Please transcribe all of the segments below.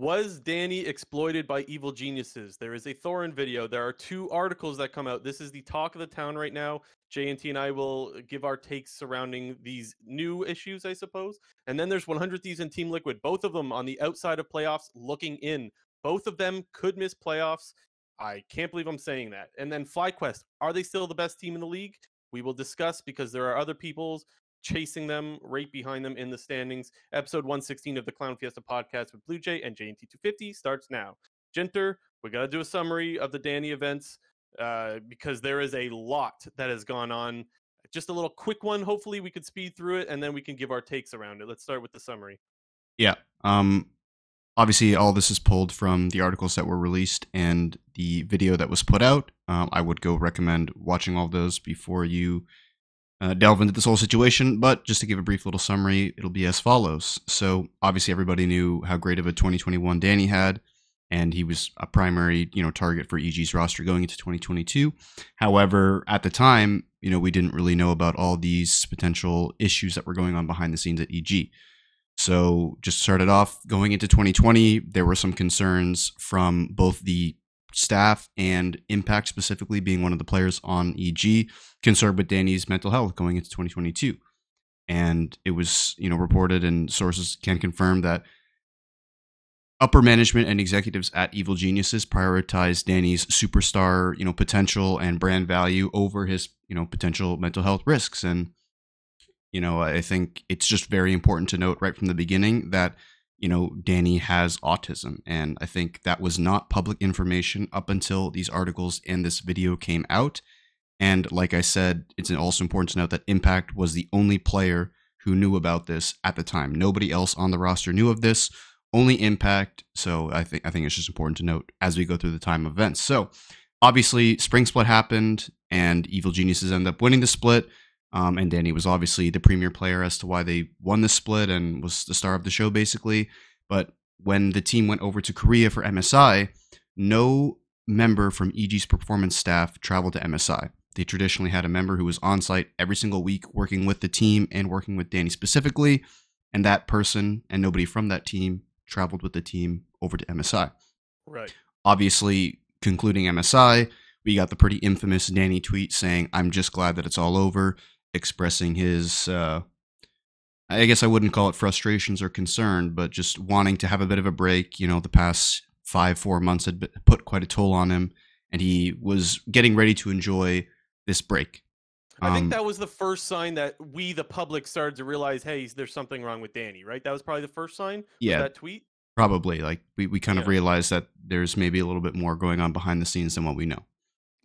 Was Danny exploited by evil geniuses? There is a Thorin video. There are two articles that come out. This is the talk of the town right now. JNT and I will give our takes surrounding these new issues, I suppose. And then there's 100 Thieves and Team Liquid, both of them on the outside of playoffs looking in. Both of them could miss playoffs. I can't believe I'm saying that. And then FlyQuest, are they still the best team in the league? We will discuss because there are other people's chasing them right behind them in the standings. Episode 116 of the Clown Fiesta podcast with Blue Jay and JNT250 starts now. Jinter, we got to do a summary of the Danny events uh, because there is a lot that has gone on. Just a little quick one. Hopefully, we could speed through it and then we can give our takes around it. Let's start with the summary. Yeah. Um, obviously, all this is pulled from the articles that were released and the video that was put out. Um, I would go recommend watching all those before you uh, delve into this whole situation, but just to give a brief little summary, it'll be as follows. So, obviously, everybody knew how great of a 2021 Danny had, and he was a primary, you know, target for EG's roster going into 2022. However, at the time, you know, we didn't really know about all these potential issues that were going on behind the scenes at EG. So, just started off going into 2020, there were some concerns from both the staff and Impact specifically being one of the players on EG concerned with Danny's mental health going into 2022. And it was, you know, reported and sources can confirm that upper management and executives at Evil Geniuses prioritized Danny's superstar, you know, potential and brand value over his, you know, potential mental health risks. And, you know, I think it's just very important to note right from the beginning that you know, Danny has autism. And I think that was not public information up until these articles and this video came out. And like I said, it's also important to note that Impact was the only player who knew about this at the time. Nobody else on the roster knew of this, only Impact. So I think I think it's just important to note as we go through the time events. So obviously, Spring Split happened, and Evil Geniuses end up winning the split. Um, and Danny was obviously the premier player as to why they won the split and was the star of the show, basically. But when the team went over to Korea for MSI, no member from EG's performance staff traveled to MSI. They traditionally had a member who was on site every single week working with the team and working with Danny specifically. And that person and nobody from that team traveled with the team over to MSI. Right. Obviously, concluding MSI, we got the pretty infamous Danny tweet saying, I'm just glad that it's all over expressing his uh, I guess I wouldn't call it frustrations or concern, but just wanting to have a bit of a break. You know, the past five, four months had put quite a toll on him, and he was getting ready to enjoy this break. I think um, that was the first sign that we, the public, started to realize, hey, there's something wrong with Danny, right? That was probably the first sign. Yeah, that tweet. Probably, like we, we kind yeah. of realized that there's maybe a little bit more going on behind the scenes than what we know.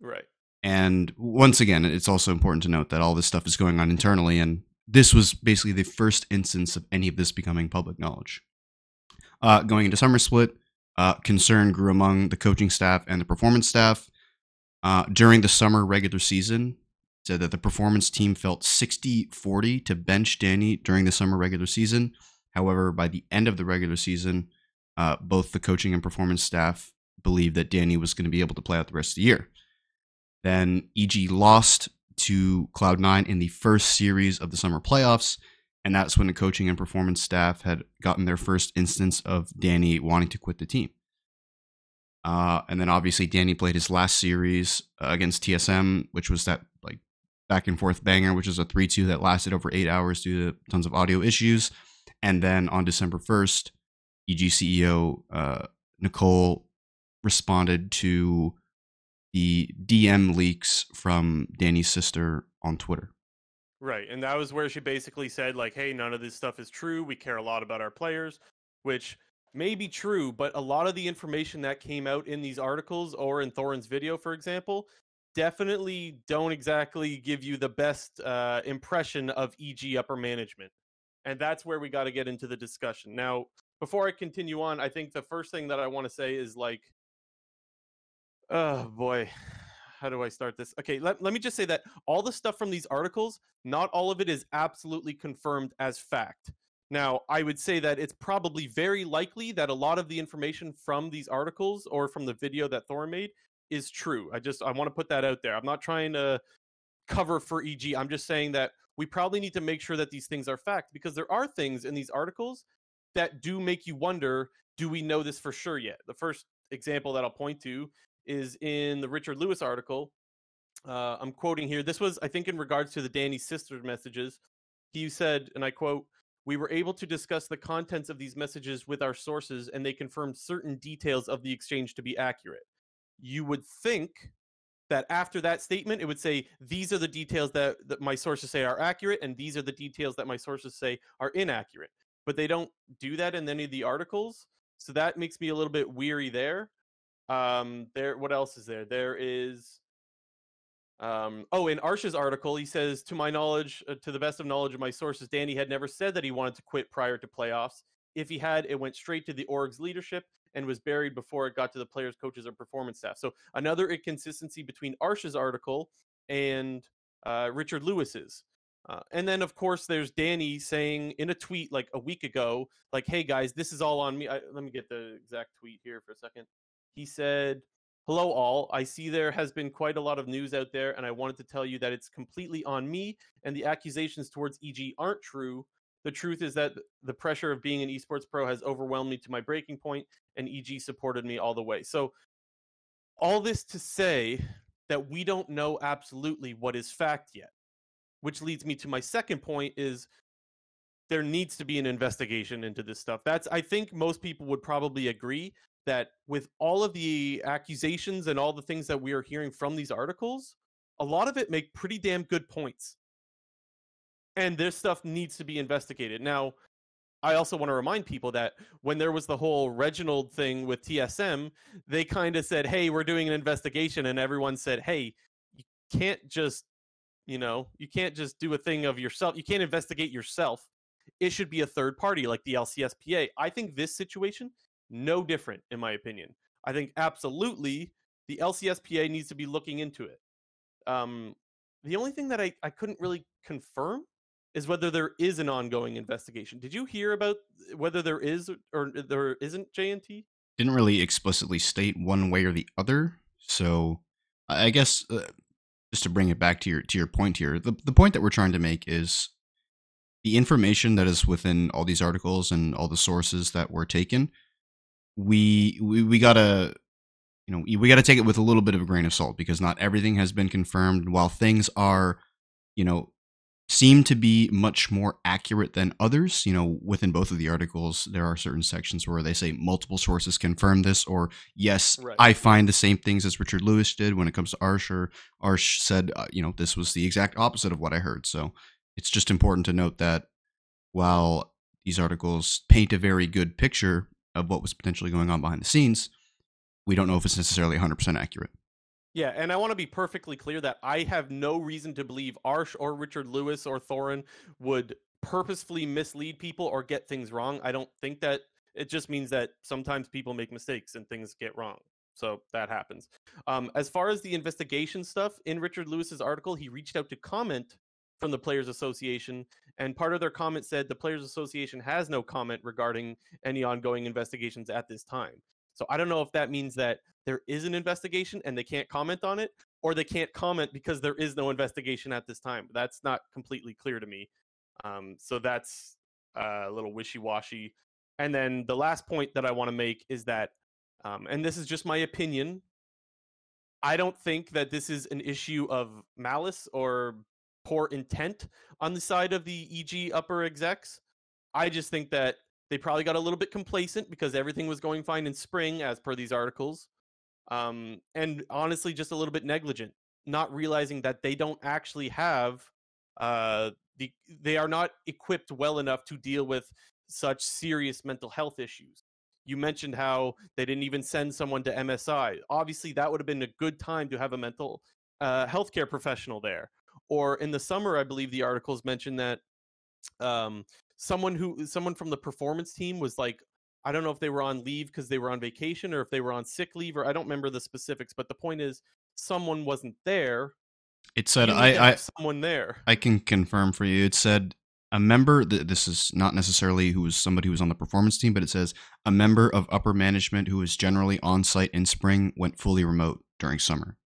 Right. And once again, it's also important to note that all this stuff is going on internally, and this was basically the first instance of any of this becoming public knowledge. Uh, going into summer split, uh, concern grew among the coaching staff and the performance staff. Uh, during the summer regular season, said that the performance team felt 60 40 to bench Danny during the summer regular season. However, by the end of the regular season, uh, both the coaching and performance staff believed that Danny was going to be able to play out the rest of the year. Then EG lost to Cloud9 in the first series of the summer playoffs. And that's when the coaching and performance staff had gotten their first instance of Danny wanting to quit the team. Uh, and then obviously Danny played his last series uh, against TSM, which was that like back and forth banger, which was a 3 2 that lasted over eight hours due to tons of audio issues. And then on December 1st, EG CEO uh, Nicole responded to the DM leaks from Danny's sister on Twitter. Right. And that was where she basically said, like, hey, none of this stuff is true. We care a lot about our players, which may be true, but a lot of the information that came out in these articles or in Thorin's video, for example, definitely don't exactly give you the best uh, impression of EG upper management. And that's where we got to get into the discussion. Now, before I continue on, I think the first thing that I want to say is like, Oh boy. How do I start this? Okay, let, let me just say that all the stuff from these articles, not all of it is absolutely confirmed as fact. Now, I would say that it's probably very likely that a lot of the information from these articles or from the video that Thor made is true. I just I want to put that out there. I'm not trying to cover for EG. I'm just saying that we probably need to make sure that these things are fact because there are things in these articles that do make you wonder do we know this for sure yet? The first example that I'll point to is in the Richard Lewis article. Uh, I'm quoting here. This was, I think, in regards to the Danny sister messages. He said, and I quote, we were able to discuss the contents of these messages with our sources, and they confirmed certain details of the exchange to be accurate. You would think that after that statement, it would say, These are the details that, that my sources say are accurate, and these are the details that my sources say are inaccurate. But they don't do that in any of the articles. So that makes me a little bit weary there. Um, there, what else is there? There is um, oh, in Arsh's article, he says, to my knowledge, uh, to the best of knowledge of my sources, Danny had never said that he wanted to quit prior to playoffs. If he had, it went straight to the org's leadership and was buried before it got to the players, coaches, or performance staff. So another inconsistency between Arsh's article and uh, Richard Lewis's. Uh, and then, of course, there's Danny saying in a tweet like a week ago, like, "Hey guys, this is all on me." I, let me get the exact tweet here for a second. He said, Hello, all. I see there has been quite a lot of news out there, and I wanted to tell you that it's completely on me, and the accusations towards EG aren't true. The truth is that the pressure of being an esports pro has overwhelmed me to my breaking point, and EG supported me all the way. So, all this to say that we don't know absolutely what is fact yet, which leads me to my second point is there needs to be an investigation into this stuff. That's I think most people would probably agree that with all of the accusations and all the things that we are hearing from these articles, a lot of it make pretty damn good points. And this stuff needs to be investigated. Now, I also want to remind people that when there was the whole Reginald thing with TSM, they kind of said, "Hey, we're doing an investigation," and everyone said, "Hey, you can't just, you know, you can't just do a thing of yourself. You can't investigate yourself. It should be a third party like the LCSPA." I think this situation no different, in my opinion. I think absolutely the LCSPA needs to be looking into it. Um, the only thing that I, I couldn't really confirm is whether there is an ongoing investigation. Did you hear about whether there is or there isn't JNT? Didn't really explicitly state one way or the other. So I guess uh, just to bring it back to your to your point here, the the point that we're trying to make is the information that is within all these articles and all the sources that were taken we we, we gotta you know we gotta take it with a little bit of a grain of salt because not everything has been confirmed. While things are you know seem to be much more accurate than others you know within both of the articles there are certain sections where they say multiple sources confirm this or yes right. i find the same things as richard lewis did when it comes to arsh or arsh said uh, you know this was the exact opposite of what i heard. So it's just important to note that while these articles paint a very good picture of what was potentially going on behind the scenes, we don't know if it's necessarily 100% accurate. Yeah, and I want to be perfectly clear that I have no reason to believe Arsh or Richard Lewis or Thorin would purposefully mislead people or get things wrong. I don't think that it just means that sometimes people make mistakes and things get wrong. So that happens. Um, as far as the investigation stuff, in Richard Lewis's article, he reached out to comment from the Players Association, and part of their comment said the Players Association has no comment regarding any ongoing investigations at this time. So I don't know if that means that there is an investigation and they can't comment on it, or they can't comment because there is no investigation at this time. That's not completely clear to me. Um, so that's uh, a little wishy washy. And then the last point that I want to make is that, um, and this is just my opinion, I don't think that this is an issue of malice or poor intent on the side of the EG upper execs. I just think that they probably got a little bit complacent because everything was going fine in spring, as per these articles. Um, and honestly, just a little bit negligent, not realizing that they don't actually have uh, the they are not equipped well enough to deal with such serious mental health issues. You mentioned how they didn't even send someone to MSI. Obviously, that would have been a good time to have a mental uh, healthcare professional there or in the summer, I believe the articles mentioned that um, someone who someone from the performance team was like, I don't know if they were on leave because they were on vacation or if they were on sick leave or I don't remember the specifics. But the point is, someone wasn't there. It said I, I someone there. I can confirm for you. It said a member. This is not necessarily who was somebody who was on the performance team, but it says a member of upper management who was generally on site in spring went fully remote during summer.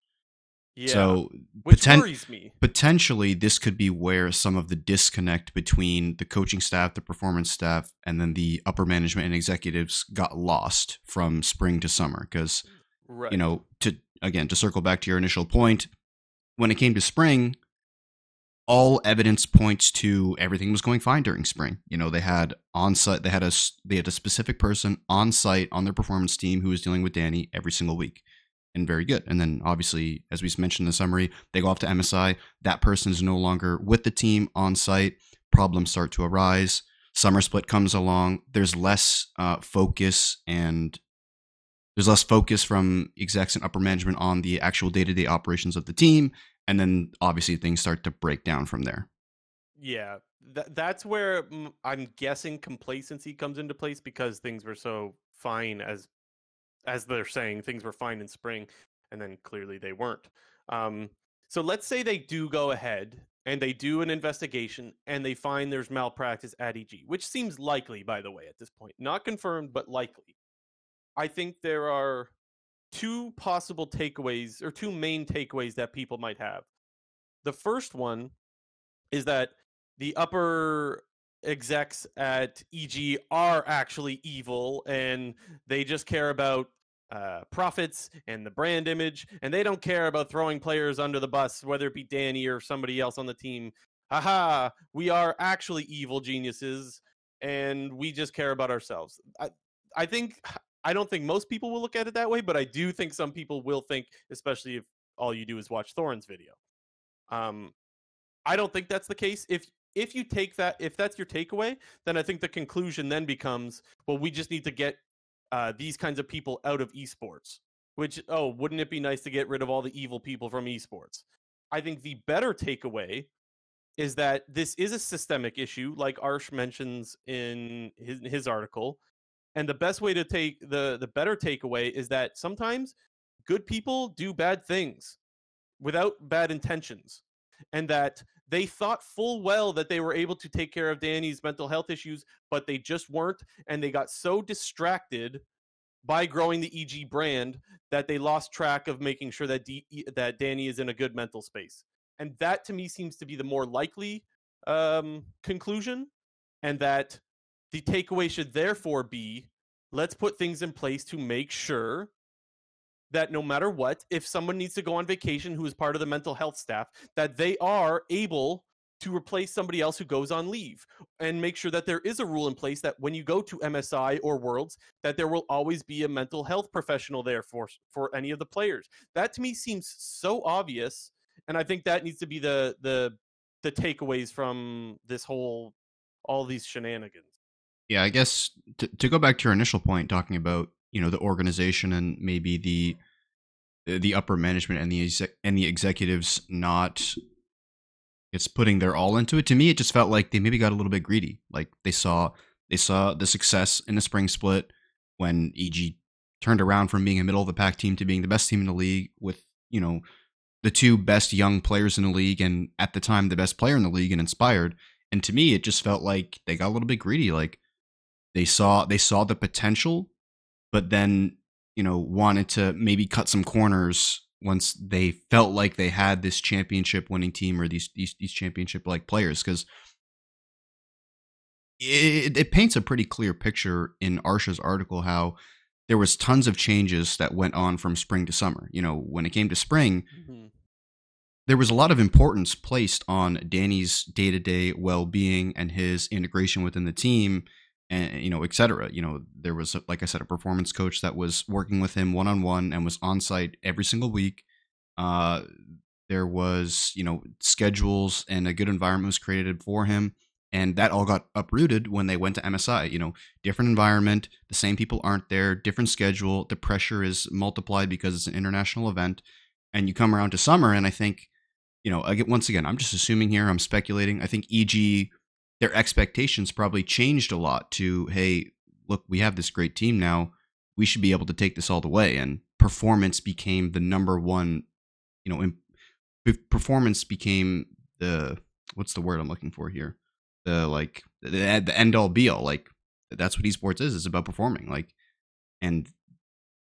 Yeah. So which poten- worries me. potentially this could be where some of the disconnect between the coaching staff, the performance staff, and then the upper management and executives got lost from spring to summer. Because Right. you know, to again to circle back to your initial point, when it came to spring, all evidence points to everything was going fine during spring. You know, they had on site, they had a they had a specific person on site on their performance team who was dealing with Danny every single week, and very good. And then obviously, as we mentioned in the summary, they go off to MSI. That person is no longer with the team on site. Problems start to arise. Summer split comes along. There's less uh, focus and there's less focus from execs and upper management on the actual day to day operations of the team. And then obviously things start to break down from there. Yeah, th- that's where I'm guessing complacency comes into place because things were so fine as as they're saying things were fine in spring, and then clearly they weren't. Um, so let's say they do go ahead and they do an investigation and they find there's malpractice at EG, which seems likely, by the way, at this point, not confirmed but likely. I think there are two possible takeaways or two main takeaways that people might have. The first one is that the upper execs at EG are actually evil and they just care about uh, profits and the brand image, and they don't care about throwing players under the bus, whether it be Danny or somebody else on the team. Haha, we are actually evil geniuses, and we just care about ourselves. I, I think I don't think most people will look at it that way, but I do think some people will think, especially if all you do is watch Thorin's video. Um, I don't think that's the case. If if you take that, if that's your takeaway, then I think the conclusion then becomes, well, we just need to get uh, these kinds of people out of esports. Which, oh, wouldn't it be nice to get rid of all the evil people from esports? I think the better takeaway is that this is a systemic issue, like Arsh mentions in his, his article. And the best way to take the the better takeaway is that sometimes good people do bad things without bad intentions and that they thought full well that they were able to take care of Danny's mental health issues, but they just weren't. And they got so distracted by growing the EG brand that they lost track of making sure that D- that Danny is in a good mental space. And that to me seems to be the more likely um, conclusion, and that the takeaway should therefore be let's put things in place to make sure that no matter what, if someone needs to go on vacation who is part of the mental health staff, that they are able to replace somebody else who goes on leave and make sure that there is a rule in place that when you go to MSI or Worlds that there will always be a mental health professional there for for any of the players. That to me seems so obvious and I think that needs to be the the the takeaways from this whole all these shenanigans. Yeah, I guess to, to go back to your initial point, talking about you know the organization and maybe the uh, the upper management and the exec- and the executives not it's putting their all into it. To me, it just felt like they maybe got a little bit greedy. Like they saw they saw the success in the spring split when EG turned around from being a middle of the pack team to being the best team in the league with you know the two best young players in the league and at the time the best player in the league and inspired. And to me, it just felt like they got a little bit greedy. Like they saw they saw the potential, but then you know wanted to maybe cut some corners once they felt like they had this championship winning team or these these, these championship like players because it, it paints a pretty clear picture in Arsha's article how there was tons of changes that went on from spring to summer. You know, when it came to spring, Mm-hmm. there was a lot of importance placed on Danny's day to day well being and his integration within the team, and you know, et cetera. You know, there was, like I said, a performance coach that was working with him one on one and was on site every single week. Uh, there was, you know, schedules and a good environment was created for him. And that all got uprooted when they went to MSI. You know, different environment, the same people aren't there, different schedule. The pressure is multiplied because it's an international event. And you come around to summer, and I think, you know, again, once again, I'm just assuming here, I'm speculating. I think EG, their expectations probably changed a lot to, hey, look, we have this great team now. We should be able to take this all the way. And performance became the number one, you know, performance became the, what's the word I'm looking for here? the like the, the end all be all like that's what esports is it's about performing like and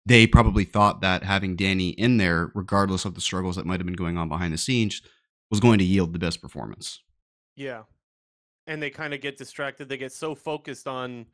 they probably thought that having Danny in there, regardless of the struggles that might have been going on behind the scenes, was going to yield the best performance. Yeah. And they kind of get distracted. They get so focused on,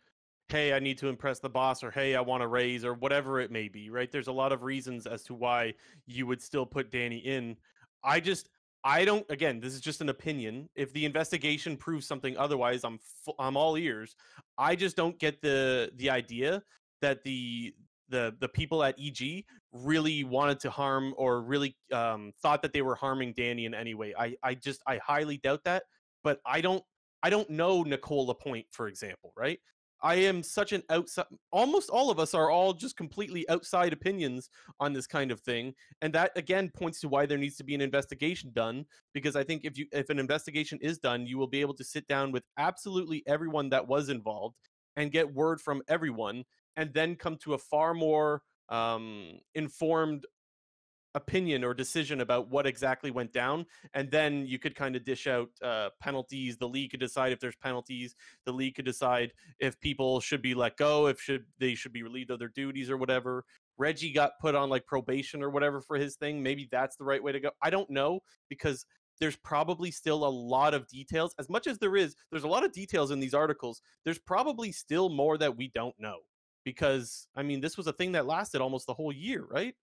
hey, I need to impress the boss, or hey, I want to raise, or whatever it may be, right? There's a lot of reasons as to why you would still put Danny in. I just, I don't. Again, this is just an opinion. If the investigation proves something otherwise, I'm I'm all ears. I just don't get the the idea that the the the people at EG really wanted to harm or really um, thought that they were harming Danny in any way. I I just I highly doubt that. But I don't I don't know Nicole Lapointe, for example, right? I am such an outside. Almost all of us are all just completely outside opinions on this kind of thing, and that again points to why there needs to be an investigation done. Because I think if you if an investigation is done, you will be able to sit down with absolutely everyone that was involved and get word from everyone, and then come to a far more um, informed opinion or decision about what exactly went down and then you could kind of dish out uh, penalties. The league could decide if there's penalties. The league could decide if people should be let go if should they should be relieved of their duties or whatever. Reggie got put on like probation or whatever for his thing. Maybe that's the right way to go. I don't know because there's probably still a lot of details. As much as there is there's a lot of details in these articles. There's probably still more that we don't know because i mean this was a thing that lasted almost the whole year right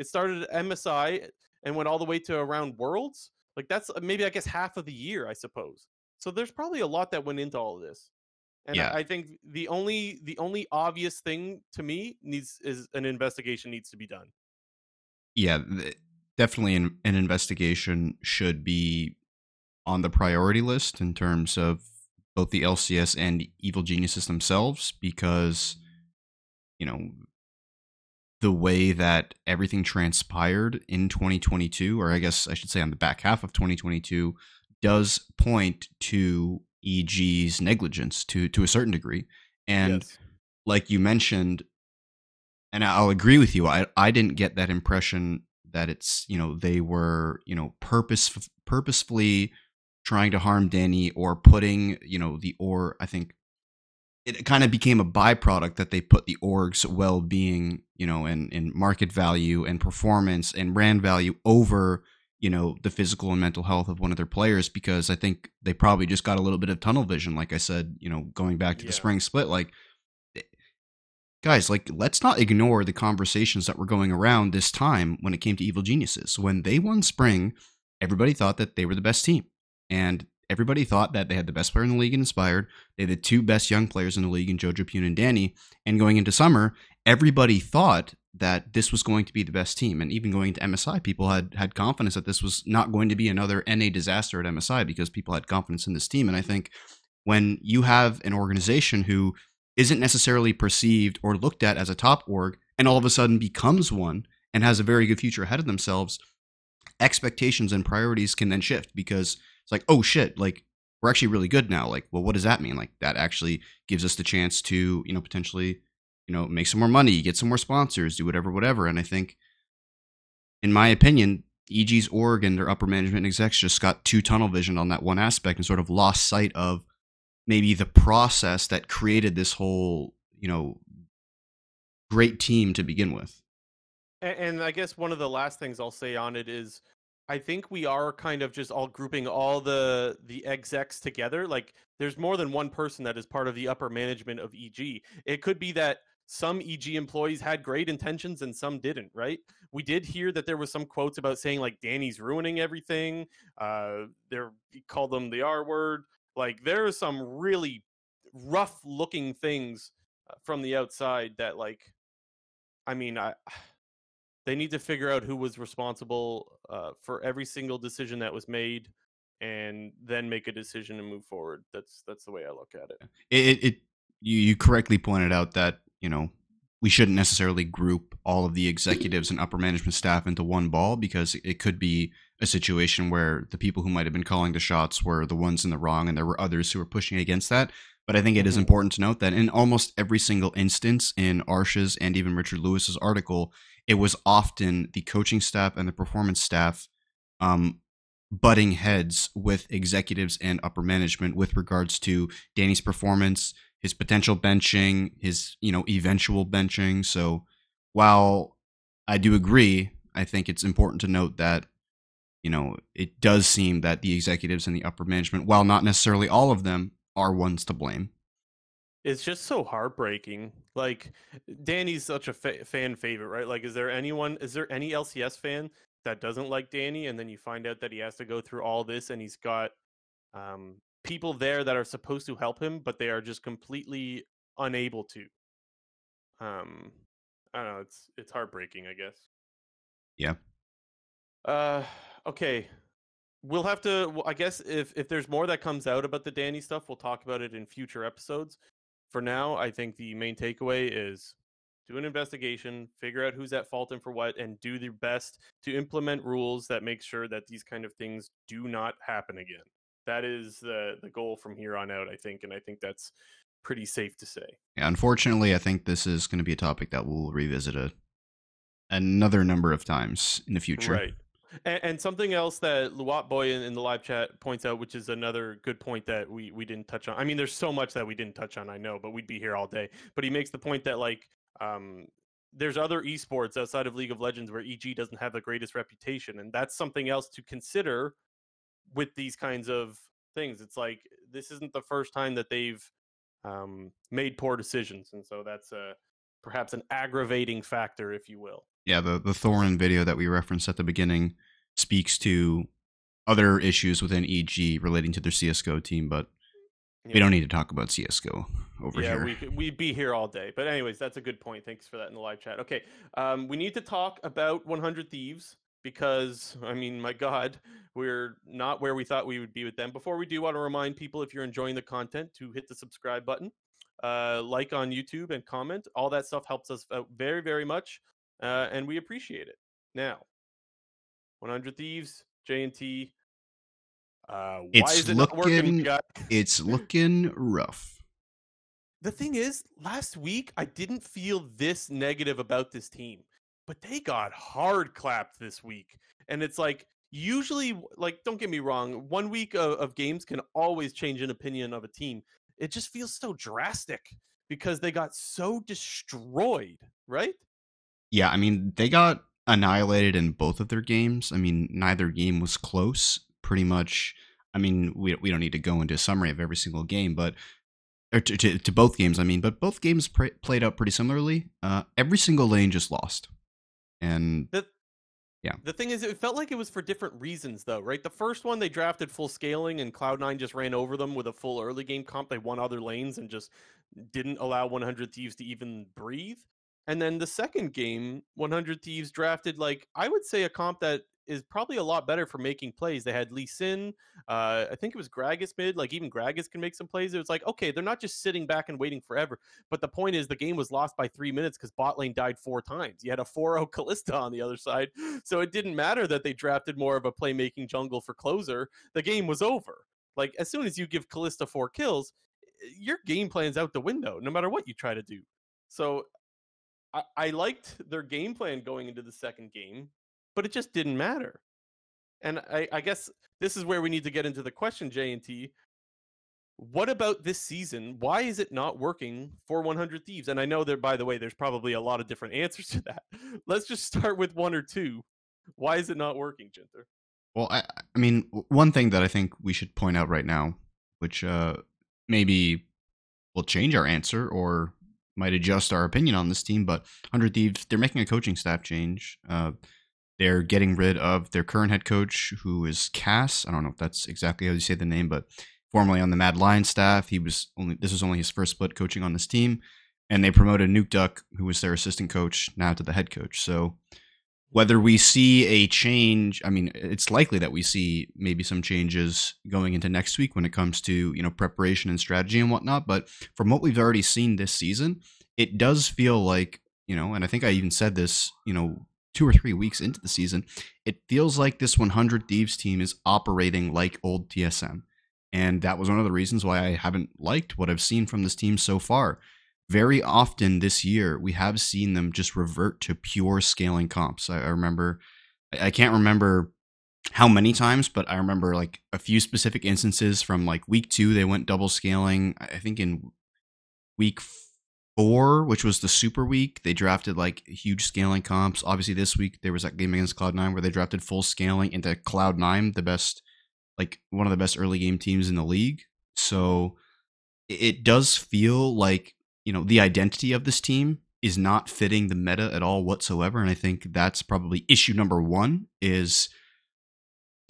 it started at MSI and went all the way to around Worlds. Like that's uh, maybe I guess half of the year, I suppose. So there's probably a lot that went into all of this. And yeah. I, I think the only the only obvious thing to me needs is an investigation needs to be done. Yeah, definitely an, an investigation should be on the priority list in terms of both the LCS and Evil Geniuses themselves because you know the way that everything transpired in 2022, or I guess I should say on the back half of 2022, does point to EG's negligence to to a certain degree. And yes. like you mentioned, and I'll agree with you, I I didn't get that impression that it's you know they were you know purpose purposefully trying to harm Danny or putting you know the or I think it kind of became a byproduct that they put the org's well-being you know and, and market value and performance and brand value over you know the physical and mental health of one of their players because i think they probably just got a little bit of tunnel vision like i said you know going back to yeah. the spring split like eh, guys like let's not ignore the conversations that were going around this time when it came to evil geniuses when they won spring everybody thought that they were the best team and everybody thought that they had the best player in the league in Inspired. They had the two best young players in the league in Jojopyun and Danny. And going into summer, everybody thought that this was going to be the best team. And even going into MSI, people had had confidence that this was not going to be another NA disaster at MSI because people had confidence in this team. And I think when you have an organization who isn't necessarily perceived or looked at as a top org and all of a sudden becomes one and has a very good future ahead of themselves, expectations and priorities can then shift because it's like, oh shit, like we're actually really good now. Like, well, what does that mean? Like that actually gives us the chance to, you know, potentially, you know, make some more money, get some more sponsors, do whatever, whatever. And I think, in my opinion, EG's org and their upper management execs just got too tunnel vision on that one aspect and sort of lost sight of maybe the process that created this whole, you know, great team to begin with. And I guess one of the last things I'll say on it is I think we are kind of just all grouping all the the execs together. Like there's more than one person that is part of the upper management of EG. It could be that some EG employees had great intentions and some didn't, right? We did hear that there was some quotes about saying like Danny's ruining everything. Uh they're called them the R word. Like there are some really rough looking things uh, from the outside that like I mean, I they need to figure out who was responsible uh, for every single decision that was made and then make a decision and move forward. That's that's the way i look at it. It, it you, you correctly pointed out that you know we shouldn't necessarily group all of the executives and upper management staff into one ball because it could be a situation where the people who might have been calling the shots were the ones in the wrong and there were others who were pushing against that. But I think it is mm-hmm. important to note that in almost every single instance in Arsh's and even Richard Lewis's article, it was often the coaching staff and the performance staff um, butting heads with executives and upper management with regards to Danny's performance, his potential benching, his you know eventual benching. So while I do agree, I think it's important to note that you know it does seem that the executives and the upper management, while not necessarily all of them, are ones to blame. It's just so heartbreaking. Like Danny's such a fa- fan favorite, right? Like, is there anyone? Is there any LCS fan that doesn't like Danny? And then you find out that he has to go through all this, and he's got um, people there that are supposed to help him, but they are just completely unable to. Um, I don't know. It's it's heartbreaking, I guess. Yeah. Uh, okay. We'll have to. I guess if if there's more that comes out about the Danny stuff, we'll talk about it in future episodes. For now, I think the main takeaway is do an investigation, figure out who's at fault and for what, and do their best to implement rules that make sure that these kind of things do not happen again. That is the the goal from here on out, I think, and I think that's pretty safe to say. Yeah, unfortunately, I think this is going to be a topic that we'll revisit a, another number of times in the future. Right. And, and something else that Luat Boy in, in, the live chat points out, which is another good point that we, we didn't touch on. I mean, there's so much that we didn't touch on, I know, but we'd be here all day. But he makes the point that, like, um, there's other esports outside of League of Legends where EG doesn't have the greatest reputation. And that's something else to consider with these kinds of things. It's like, this isn't the first time that they've um, made poor decisions. And so that's a, perhaps an aggravating factor, if you will yeah, the the Thorin video that we referenced at the beginning speaks to other issues within EG relating to their CS:GO team, but yeah. we don't need to talk about CS:GO over yeah, here. Yeah, we we'd be here all day. But anyways, that's a good point. Thanks for that in the live chat. Okay, um, we need to talk about 100 Thieves because I mean, my God, we're not where we thought we would be with them. Before we do, want to remind people if you're enjoying the content to hit the subscribe button, uh, like on YouTube, and comment. All that stuff helps us out very, very much uh, and we appreciate it. Now, 100 Thieves, J&T. Uh, it's it looking, it's looking rough. The thing is, last week I didn't feel this negative about this team, but they got hard clapped this week, and it's like usually, like, don't get me wrong, one week of, of games can always change an opinion of a team. It just feels so drastic because they got so destroyed, right? Yeah, I mean, they got annihilated in both of their games. I mean, neither game was close. Pretty much. I mean, we we don't need to go into a summary of every single game, but or to, to, to both games. I mean, but both games played out pretty similarly. Uh, every single lane just lost, and the, yeah. The thing is, it felt like it was for different reasons, though, right? The first one they drafted full scaling, and Cloud Nine just ran over them with a full early game comp. They won other lanes and just didn't allow 100 Thieves to even breathe. And then the second game, 100 Thieves drafted like I would say a comp that is probably a lot better for making plays. They had Lee Sin, uh, I think it was Gragas mid. Like even Gragas can make some plays. It was like okay, they're not just sitting back and waiting forever. But the point is, the game was lost by three minutes because bot lane died four times. You had a 4-0 Kalista on the other side, so it didn't matter that they drafted more of a playmaking jungle for Closer. The game was over. Like as soon as you give Kalista four kills, your game plan's out the window, no matter what you try to do. So I, I liked their game plan going into the second game, but it just didn't matter. And I, I guess this is where we need to get into the question, J and T. What about this season? Why is it not working for 100 Thieves? And I know that, by the way, there's probably a lot of different answers to that. Let's just start with one or two. Why is it not working, Jinter? Well, I, I mean, one thing that I think we should point out right now, which uh, maybe will change our answer or might adjust our opinion on this team, but 100 Thieves, they're making a coaching staff change. Uh, they're getting rid of their current head coach, who is Cass. I don't know if that's exactly how you say the name, but formerly on the Mad Lion staff. He was only this was only his first split coaching on this team, and they promoted Nukeduck, who was their assistant coach, now to the head coach. So whether we see a change, I mean, it's likely that we see maybe some changes going into next week when it comes to you know preparation and strategy and whatnot. But from what we've already seen this season, it does feel like you know, and I think I even said this, you know, two or three weeks into the season, it feels like this 100 Thieves team is operating like old TSM, and that was one of the reasons why I haven't liked what I've seen from this team so far very often this year we have seen them just revert to pure scaling comps. I, I remember, I can't remember how many times, but I remember like a few specific instances from like week two they went double scaling. I think in week four, which was the Super Week, they drafted like huge scaling comps. Obviously, this week there was that game against Cloud Nine where they drafted full scaling into Cloud Nine, the best, like one of the best early game teams in the league. So it does feel like you know the identity of this team is not fitting the meta at all whatsoever, and I think that's probably issue number one is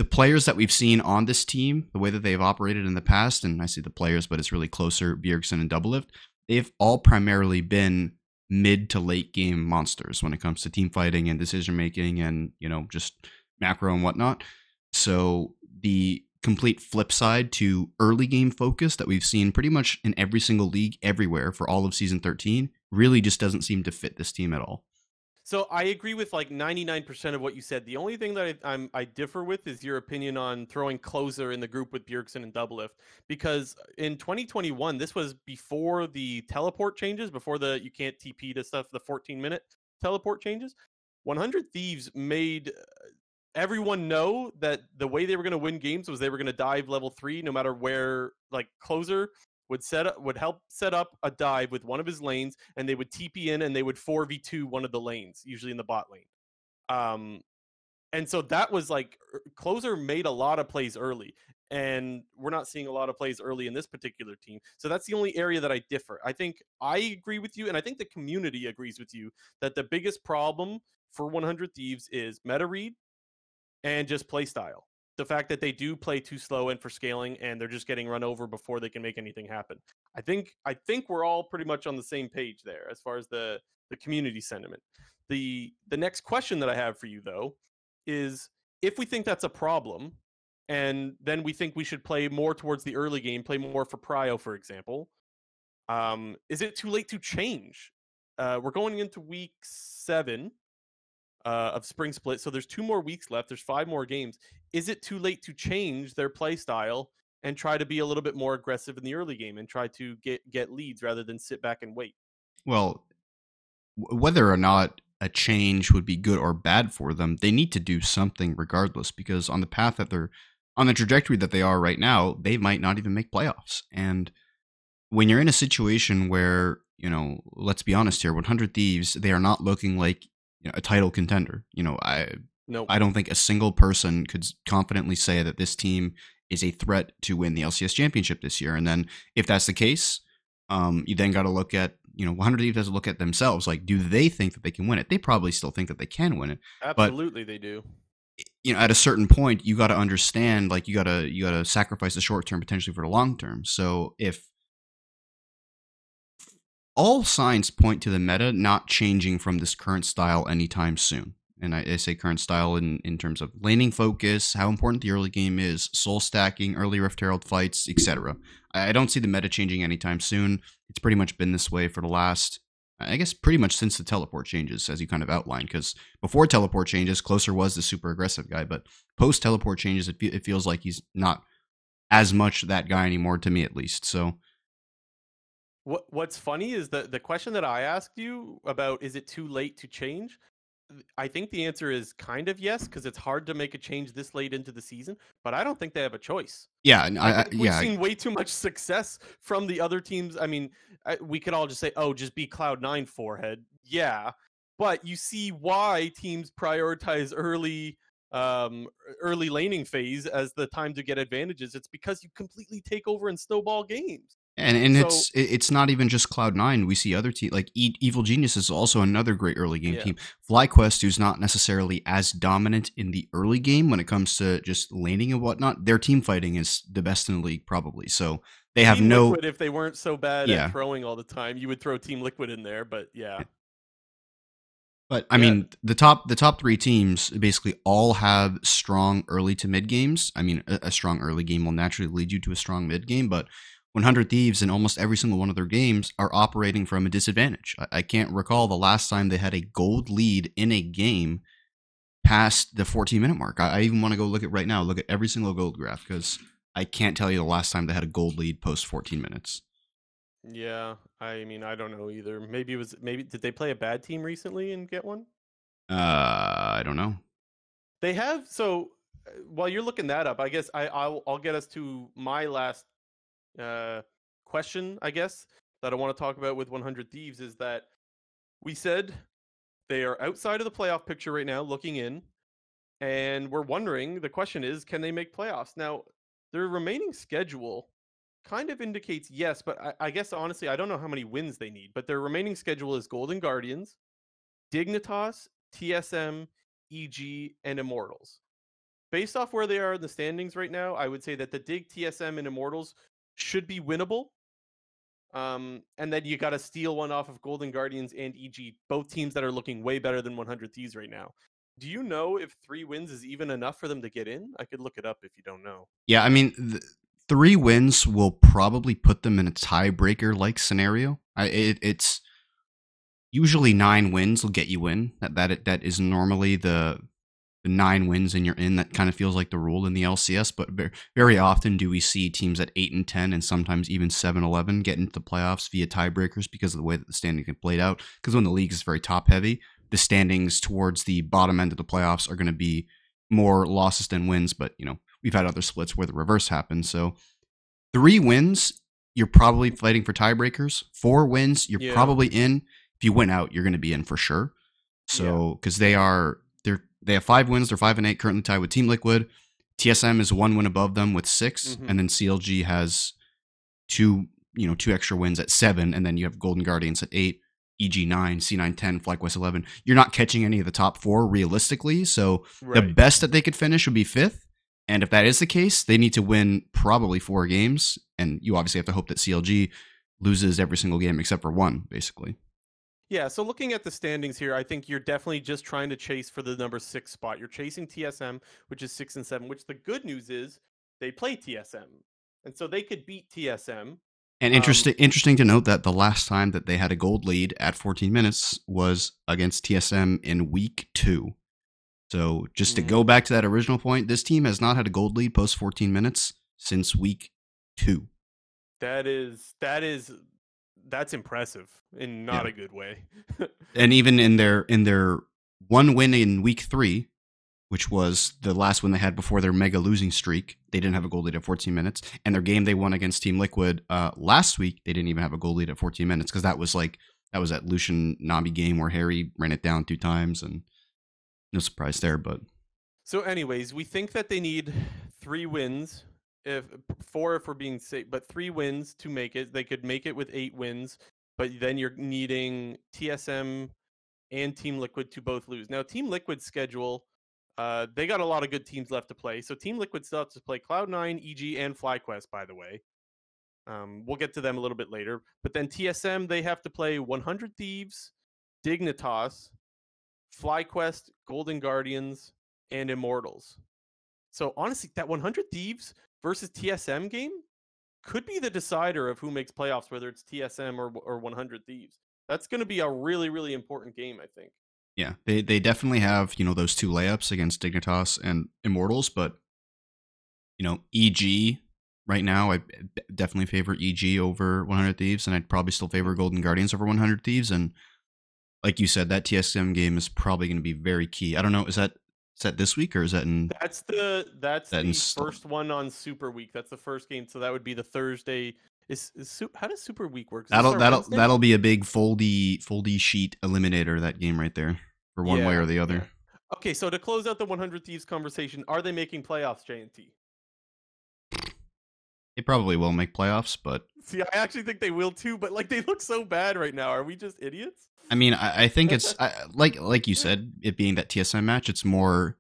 the players that we've seen on this team, the way that they've operated in the past, and I see the players, but it's really Closer, Bjergsen and Doublelift, they've all primarily been mid to late game monsters when it comes to team fighting and decision making and, you know, just macro and whatnot. So the complete flip side to early game focus that we've seen pretty much in every single league everywhere for all of season 13 really just doesn't seem to fit this team at all. So I agree with like 99% of what you said. The only thing that I, am I differ with is your opinion on throwing Closer in the group with Bjergsen and Doublelift because in 2021 this was before the teleport changes, before the you can't TP to stuff the 14 minute teleport changes. 100 Thieves made uh, everyone know that the way they were going to win games was they were going to dive level 3 no matter where like Closer would set up would help set up a dive with one of his lanes, and they would TP in and they would four v two one of the lanes, usually in the bot lane. Um, and so that was like er, Closer made a lot of plays early, and we're not seeing a lot of plays early in this particular team. So that's the only area that I differ. I think I agree with you, and I think the community agrees with you that the biggest problem for 100 Thieves is meta read and just play style the fact that they do play too slow and for scaling and they're just getting run over before they can make anything happen. I think I think we're all pretty much on the same page there as far as the the community sentiment. The the next question that I have for you though is if we think that's a problem and then we think we should play more towards the early game, play more for prio for example, um, is it too late to change? Uh, we're going into week 7 uh, of spring split. So there's two more weeks left. There's five more games. Is it too late to change their play style and try to be a little bit more aggressive in the early game and try to get get leads rather than sit back and wait? Well, whether or not a change would be good or bad for them, they need to do something regardless because on the path that they're on the trajectory that they are right now, they might not even make playoffs. And when you're in a situation where, you know, let's be honest here, 100 Thieves, they are not looking like you know, a title contender. You know, I no, I don't think a single person could confidently say that this team is a threat to win the LCS championship this year. And then if that's the case, um, you then got to look at you know 100 Thieves has to look at themselves. Like, do they think that they can win it? They probably still think that they can win it. Absolutely, they do. You know, at a certain point, you got to understand, like, you gotta you gotta sacrifice the short term potentially for the long term. So if all signs point to the meta not changing from this current style anytime soon. And I, I, say current style in, in terms of laning focus, how important the early game is, soul stacking, early Rift Herald fights, etc. I, don't see the meta changing anytime soon. It's pretty much been this way for the last, I guess, pretty much since the teleport changes, as you kind of outlined. Because before teleport changes, Closer was the super aggressive guy, but post teleport changes, it, fe- it feels like he's not as much that guy anymore, to me at least. So what What's funny is the the question that I asked you about is it too late to change? I think the answer is kind of yes because it's hard to make a change this late into the season. But I don't think they have a choice. Yeah, I, I, we've yeah. seen way too much success from the other teams. I mean, we could all just say, "Oh, just be Cloud Nine forehead." Yeah, but you see why teams prioritize early um early laning phase as the time to get advantages it's because you completely take over and snowball games and and so, it's it's not even just Cloud Nine. We see other teams like e- Evil Genius is also another great early game yeah. team. FlyQuest, who's not necessarily as dominant in the early game when it comes to just laning and whatnot, their team fighting is the best in the league probably. So they have team no. Liquid, if they weren't so bad yeah. at throwing all the time, you would throw Team Liquid in there. But yeah. But I yeah. mean, the top the top three teams basically all have strong early to mid games. I mean, a, a strong early game will naturally lead you to a strong mid game, but 100 Thieves in almost every single one of their games are operating from a disadvantage. I, I can't recall the last time they had a gold lead in a game past the 14 minute mark. I, I even want to go look at right now, look at every single gold graph because I can't tell you the last time they had a gold lead post 14 minutes. Yeah, I mean, I don't know either. Maybe it was maybe did they play a bad team recently and get one? Uh, I don't know. They have so uh, while you're looking that up, I guess I I'll, I'll get us to my last uh, question, I guess. that I want to talk about with 100 Thieves is that we said they are outside of the playoff picture right now, looking in, and we're wondering. The question is, can they make playoffs? Now, their remaining schedule kind of indicates yes, but I, I guess honestly, I don't know how many wins they need. But their remaining schedule is Golden Guardians, Dignitas, TSM, EG, and Immortals. Based off where they are in the standings right now, I would say that the Dig, TSM, and Immortals should be winnable. Um, and then you got to steal one off of Golden Guardians and EG, both teams that are looking way better than 100 Thieves right now. Do you know if three wins is even enough for them to get in? I could look it up if you don't know. Yeah, I mean, th- three wins will probably put them in a tiebreaker like scenario. I, it, it's usually nine wins will get you in. That that that is normally the the nine wins and you're in. That kind of feels like the rule in the LCS. But very often do we see teams at eight and ten, and sometimes even 7-11 get into the playoffs via tiebreakers because of the way that the standings get played out. Because when the league is very top heavy, the standings towards the bottom end of the playoffs are going to be more losses than wins. But you know we've had other splits where the reverse happens. So three wins, you're probably fighting for tiebreakers. Four wins, you're yeah. probably in. If you win out, you're going to be in for sure. So because yeah. they're they have five wins, they're five and eight currently tied with Team Liquid. TSM is one win above them with 6 mm-hmm. and then CLG has two you know two extra wins at seven, and then you have Golden Guardians at eight. EG9, C9 10, FlyQuest 11. You're not catching any of the top four realistically. So right. the best that they could finish would be fifth. And if that is the case, they need to win probably four games. And you obviously have to hope that CLG loses every single game except for one, basically. Yeah, so looking at the standings here, I think you're definitely just trying to chase for the number six spot. You're chasing TSM, which is six and seven, which the good news is they play TSM. And so they could beat TSM. And interesting, um, interesting to note that the last time that they had a gold lead at 14 minutes was against TSM in week two. So just to go back to that original point, this team has not had a gold lead post 14 minutes since week two. That is that is that's impressive in not yeah. a good way. and even in their in their one win in week three, which was the last one they had before their mega losing streak, they didn't have a goal lead at 14 minutes. And their game they won against Team Liquid uh, last week, they didn't even have a goal lead at 14 minutes because that was like that was that Lucian Navi game where Haeri ran it down two times and no surprise there, but so anyways, we think that they need three wins. If four if we're being safe, but three wins to make it. They could make it with eight wins, but then you're needing TSM and Team Liquid to both lose. Now, Team Liquid's schedule, uh, they got a lot of good teams left to play. So Team Liquid still has to play Cloud9, EG, and FlyQuest, by the way. Um, we'll get to them a little bit later. But then TSM, they have to play 100 Thieves, Dignitas, FlyQuest, Golden Guardians, and Immortals. So honestly, that 100 Thieves versus TSM game could be the decider of who makes playoffs, whether it's TSM or or 100 Thieves. That's going to be a really really important game, I think. Yeah, they they definitely have you know those two layups against Dignitas and Immortals, but you know EG right now I definitely favor EG over 100 Thieves, and I'd probably still favor Golden Guardians over 100 Thieves, and like you said, that TSM game is probably going to be very key. I don't know, is that is that this week or is that in? That's the that's that the first one on Super Week. That's the first game, so that would be the Thursday. Is, is how does Super Week work? That'll that'll Wednesday? that'll be a big foldy foldy sheet eliminator that game right there for one yeah, way or the other. Yeah. Okay, so to close out the 100 Thieves conversation, are they making playoffs, JNT? They probably will make playoffs, but see, I actually think they will too. But like, they look so bad right now. Are we just idiots? I mean, I, I think it's I, like like you said, it being that TSM match. It's more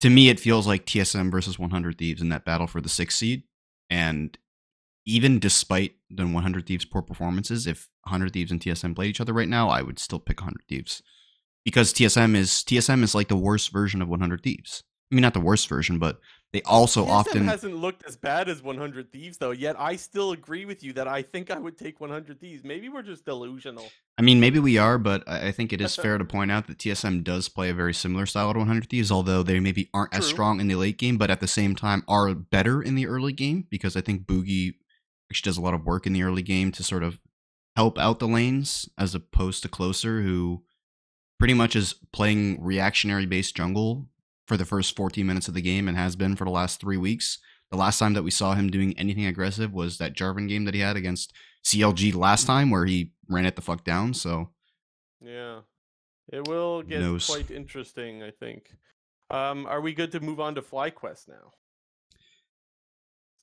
to me. It feels like TSM versus 100 Thieves in that battle for the sixth seed. And even despite the 100 Thieves' poor performances, if 100 Thieves and TSM played each other right now, I would still pick 100 Thieves because TSM is TSM is like the worst version of 100 Thieves. I mean, not the worst version, but they also TSM often hasn't looked as bad as 100 Thieves though. Yet I still agree with you that I think I would take 100 Thieves. Maybe we're just delusional. I mean, maybe we are, but I think it is fair to point out that TSM does play a very similar style to 100 Thieves, although they maybe aren't True. as strong in the late game, but at the same time are better in the early game because I think Bugi actually does a lot of work in the early game to sort of help out the lanes as opposed to Closer, who pretty much is playing reactionary based jungle for the first 14 minutes of the game and has been for the last three weeks. The last time that we saw him doing anything aggressive was that Jarvan game that he had against CLG last time where he ran it the fuck down. So yeah, it will get knows? quite interesting. I think. Um, are we good to move on to FlyQuest now?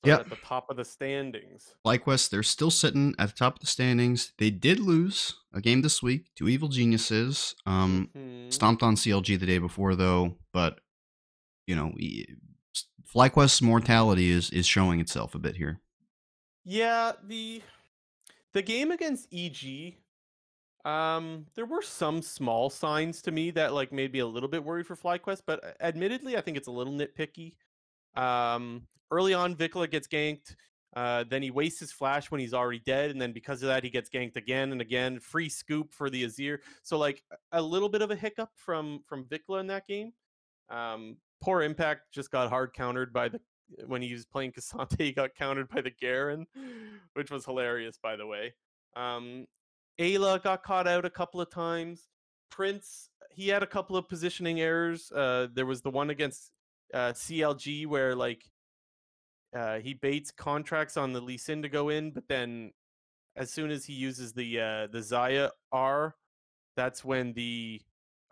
Yeah. At the top of the standings. FlyQuest, they're still sitting at the top of the standings. They did lose a game this week to Evil Geniuses. Um, Mhm. stomped on CLG the day before though, but you know, FlyQuest's mortality is is showing itself a bit here. Yeah, the the game against EG, um, there were some small signs to me that like made me a little bit worried for FlyQuest, but uh, admittedly, I think it's a little nitpicky. Um, early on, VicLa gets ganked. Uh, then he wastes his flash when he's already dead, and then because of that, he gets ganked again and again. Free scoop for the Azir. So like a little bit of a hiccup from from VicLa in that game. Um, poor impact just got hard countered by the when he was playing K'Sante, he got countered by the Garen, which was hilarious, by the way. Um, Eyla got caught out a couple of times. Prince, he had a couple of positioning errors. Uh, there was the one against uh, CLG where like uh, he baits Contractz on the Lee Sin to go in, but then as soon as he uses the uh, the Xayah R, that's when the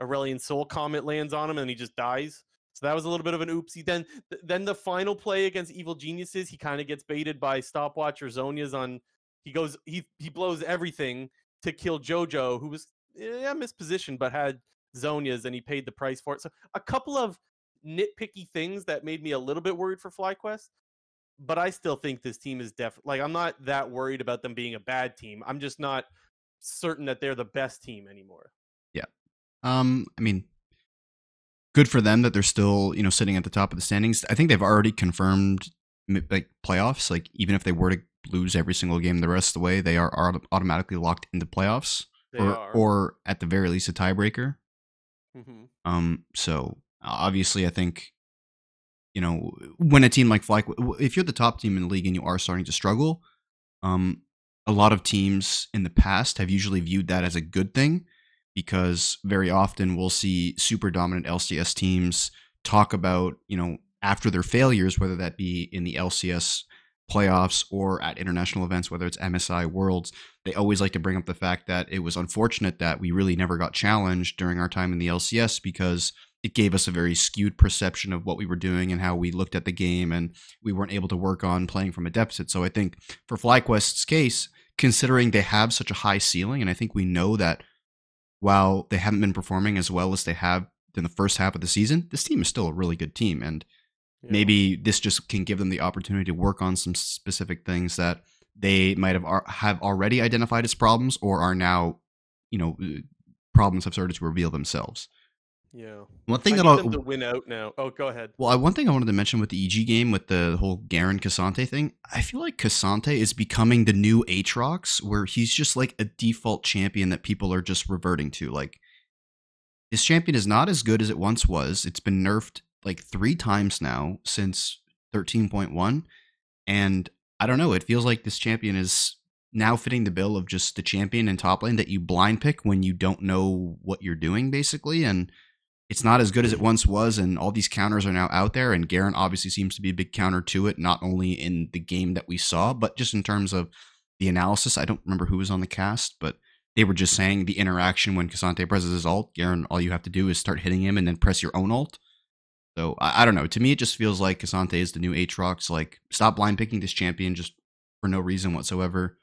Aurelion Sol Comet lands on him and he just dies. So that was a little bit of an oopsie. Then, th- then the final play against Evil Geniuses, he kind of gets baited by Stopwatch or Zhonya's on. He goes, he he blows everything to kill JoJo, who was yeah mispositioned but had Zhonya's, and he paid the price for it. So a couple of nitpicky things that made me a little bit worried for FlyQuest. But I still think this team is definitely like I'm not that worried about them being a bad team. I'm just not certain that they're the best team anymore. Yeah. Um, I mean, good for them that they're still you know sitting at the top of the standings. I think they've already confirmed like playoffs. Like even if they were to lose every single game the rest of the way, they are auto- automatically locked into playoffs, They or are. or at the very least a tiebreaker. Mhm. Um, so obviously, I think you know when a team like Fly, if you're the top team in the league and you are starting to struggle, um, a lot of teams in the past have usually viewed that as a good thing because very often we'll see super dominant LCS teams talk about you know after their failures, whether that be in the LCS playoffs or at international events, whether it's MSI Worlds, they always like to bring up the fact that it was unfortunate that we really never got challenged during our time in the LCS because it gave us a very skewed perception of what we were doing and how we looked at the game, and we weren't able to work on playing from a deficit. So I think for FlyQuest's case, considering they have such a high ceiling, and I think we know that while they haven't been performing as well as they have in the first half of the season, this team is still a really good team, and Yeah. maybe this just can give them the opportunity to work on some specific things that they might have ar- have already identified as problems or are now you know uh, problems have started to reveal themselves Yeah. one thing I that I'll, them to win out now. Oh, go ahead. well, I- one thing I wanted to mention with the EG game with the whole Garen K'Sante thing, I feel like K'Sante is becoming the new Aatrox, where he's just like a default champion that people are just reverting to. Like, this champion is not as good as it once was. It's been nerfed like three times now since 13.1. And I don't know, it feels like this champion is now fitting the bill of just the champion in top lane that you blind pick when you don't know what you're doing, basically. And it's not as good as it once was, and all these counters are now out there. And Garen obviously seems to be a big counter to it, not only in the game that we saw, but just in terms of the analysis. I don't remember who was on the cast, but they were just saying the interaction when K'Sante presses his ult, Garen, all you have to do is start hitting him and then press your own ult. So I, I don't know. To me, it just feels like K'Sante is the new Aatrox. Like, stop blind picking this champion just for no reason whatsoever.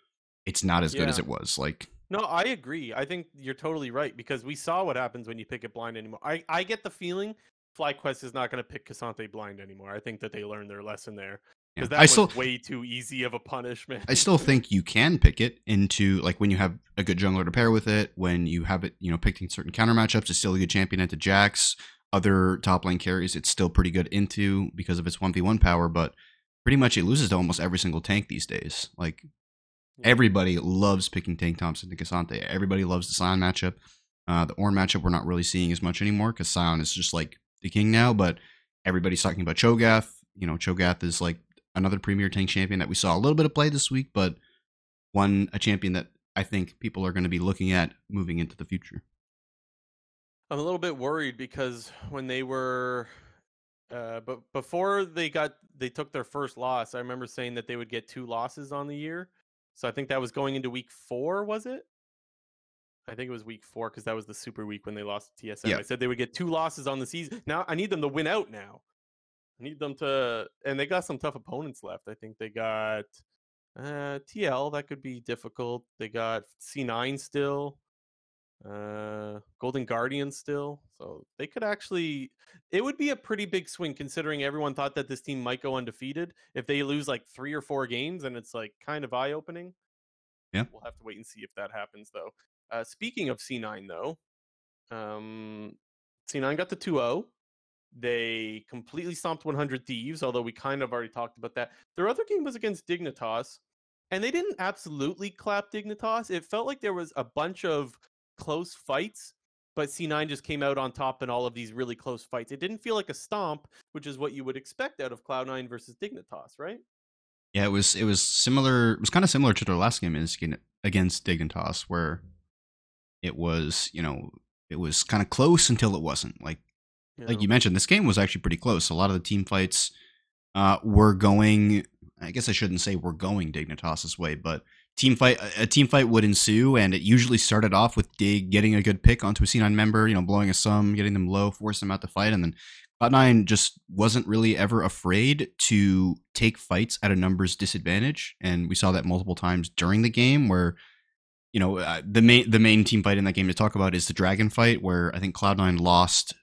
It's not as good as it was. Like, No, I agree. I think you're totally right because we saw what happens when you pick it blind anymore. I, I get the feeling FlyQuest is not going to pick K'Sante blind anymore. I think that they learned their lesson there yeah. because that I was still, way too easy of a punishment. I still think you can pick it into like when you have a good jungler to pair with it, when you have it, you know, picking certain counter matchups, it's still a good champion into Jax. Other top lane carries, it's still pretty good into because of its 1v1 power, but pretty much it loses to almost every single tank these days. Like Yeah. everybody loves picking Tank Thompson to K'Sante. Everybody loves the Sion matchup. Uh, the Ornn matchup we're not really seeing as much anymore because Sion is just like the king now, but everybody's talking about Cho'Gath. You know, Cho'Gath is like another premier tank champion that we saw a little bit of play this week, but one a champion that I think people are going to be looking at moving into the future. I'm a little bit worried because when they were, uh, but before they got they took their first loss, I remember saying that they would get two losses on the year. So I think that was going into week four, was it? I think it was week four because that was the super week when they lost to TSM. Yeah. I said they would get two losses on the season. Now I need them to win out now. I need them to, and they got some tough opponents left. I think they got uh, TL. That could be difficult. They got C9 still, uh, Golden Guardian still. So they could actually. It would be a pretty big swing considering everyone thought that this team might go undefeated. If they lose like three or four games, and it's like kind of eye opening. Yeah. we'll have to wait and see if that happens though. Uh, speaking of C9 though, um, C9 got the 2-0. They completely stomped 100 Thieves, although we kind of already talked about that. Their other game was against Dignitas, and they didn't absolutely clap Dignitas. It felt like there was a bunch of close fights, but C9 just came out on top in all of these really close fights. It didn't feel like a stomp, which is what you would expect out of Cloud9 versus Dignitas, right? Yeah, it was it was similar. It was kind of similar to their last game against Dignitas, where it was you know it was kind of close until it wasn't. Like like you mentioned, this game was actually pretty close. A lot of the team fights uh, were going. I guess I shouldn't say we're going Dignitas's way, but team fight a team fight would ensue, and it usually started off with Dig getting a good pick onto a C9 member, you know, blowing a sum, getting them low, forcing them out to fight, and then Cloud9 just wasn't really ever afraid to take fights at a numbers disadvantage, and we saw that multiple times during the game where. You know uh, the main the main team fight in that game to talk about is the dragon fight, where I think Cloud9 lost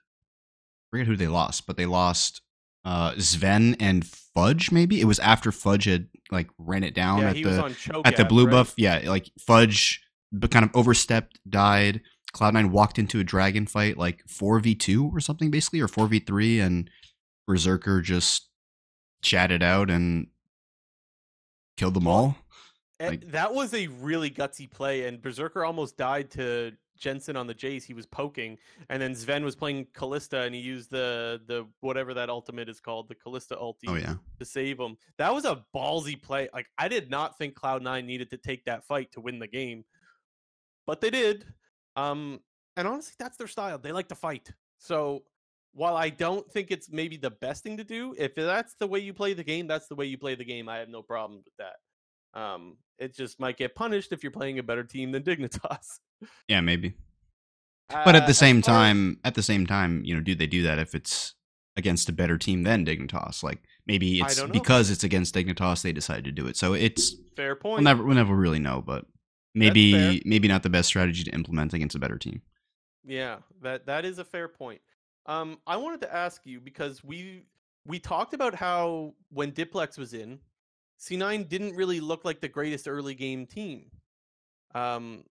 forget who they lost, but they lost uh Zven and Fudge. Maybe it was after Fudge had like ran it down yeah, at he the was on at the blue right? buff. Yeah, like Fudge, but kind of overstepped, died. Cloud9 walked into a dragon fight like four v two or something, basically, or four v three, and Berserker just chatted out and killed them all. Like- that was a really gutsy play, and Berserker almost died to Jensen on the Jace. He was poking, and then Zven was playing Kalista, and he used the the whatever that ultimate is called, the Kalista ulti, Oh yeah, to save him. That was a ballsy play. Like I did not think Cloud9 needed to take that fight to win the game, but they did. Um, and honestly, that's their style. They like to fight. So while I don't think it's maybe the best thing to do, if that's the way you play the game, that's the way you play the game. I have no problem with that. Um, it just might get punished if you're playing a better team than Dignitas. yeah, maybe. But at Uh, the same as- time, at the same time, you know, do they do that if it's against a better team than Dignitas? Like maybe it's because it's against Dignitas they decided to do it. So it's fair point. we'll never we'll never really know, but maybe maybe not the best strategy to implement against a better team. Yeah, that that is a fair point. Um, I wanted to ask you because we we talked about how when Diplex was in, C9 didn't really look like the greatest early game team. Um,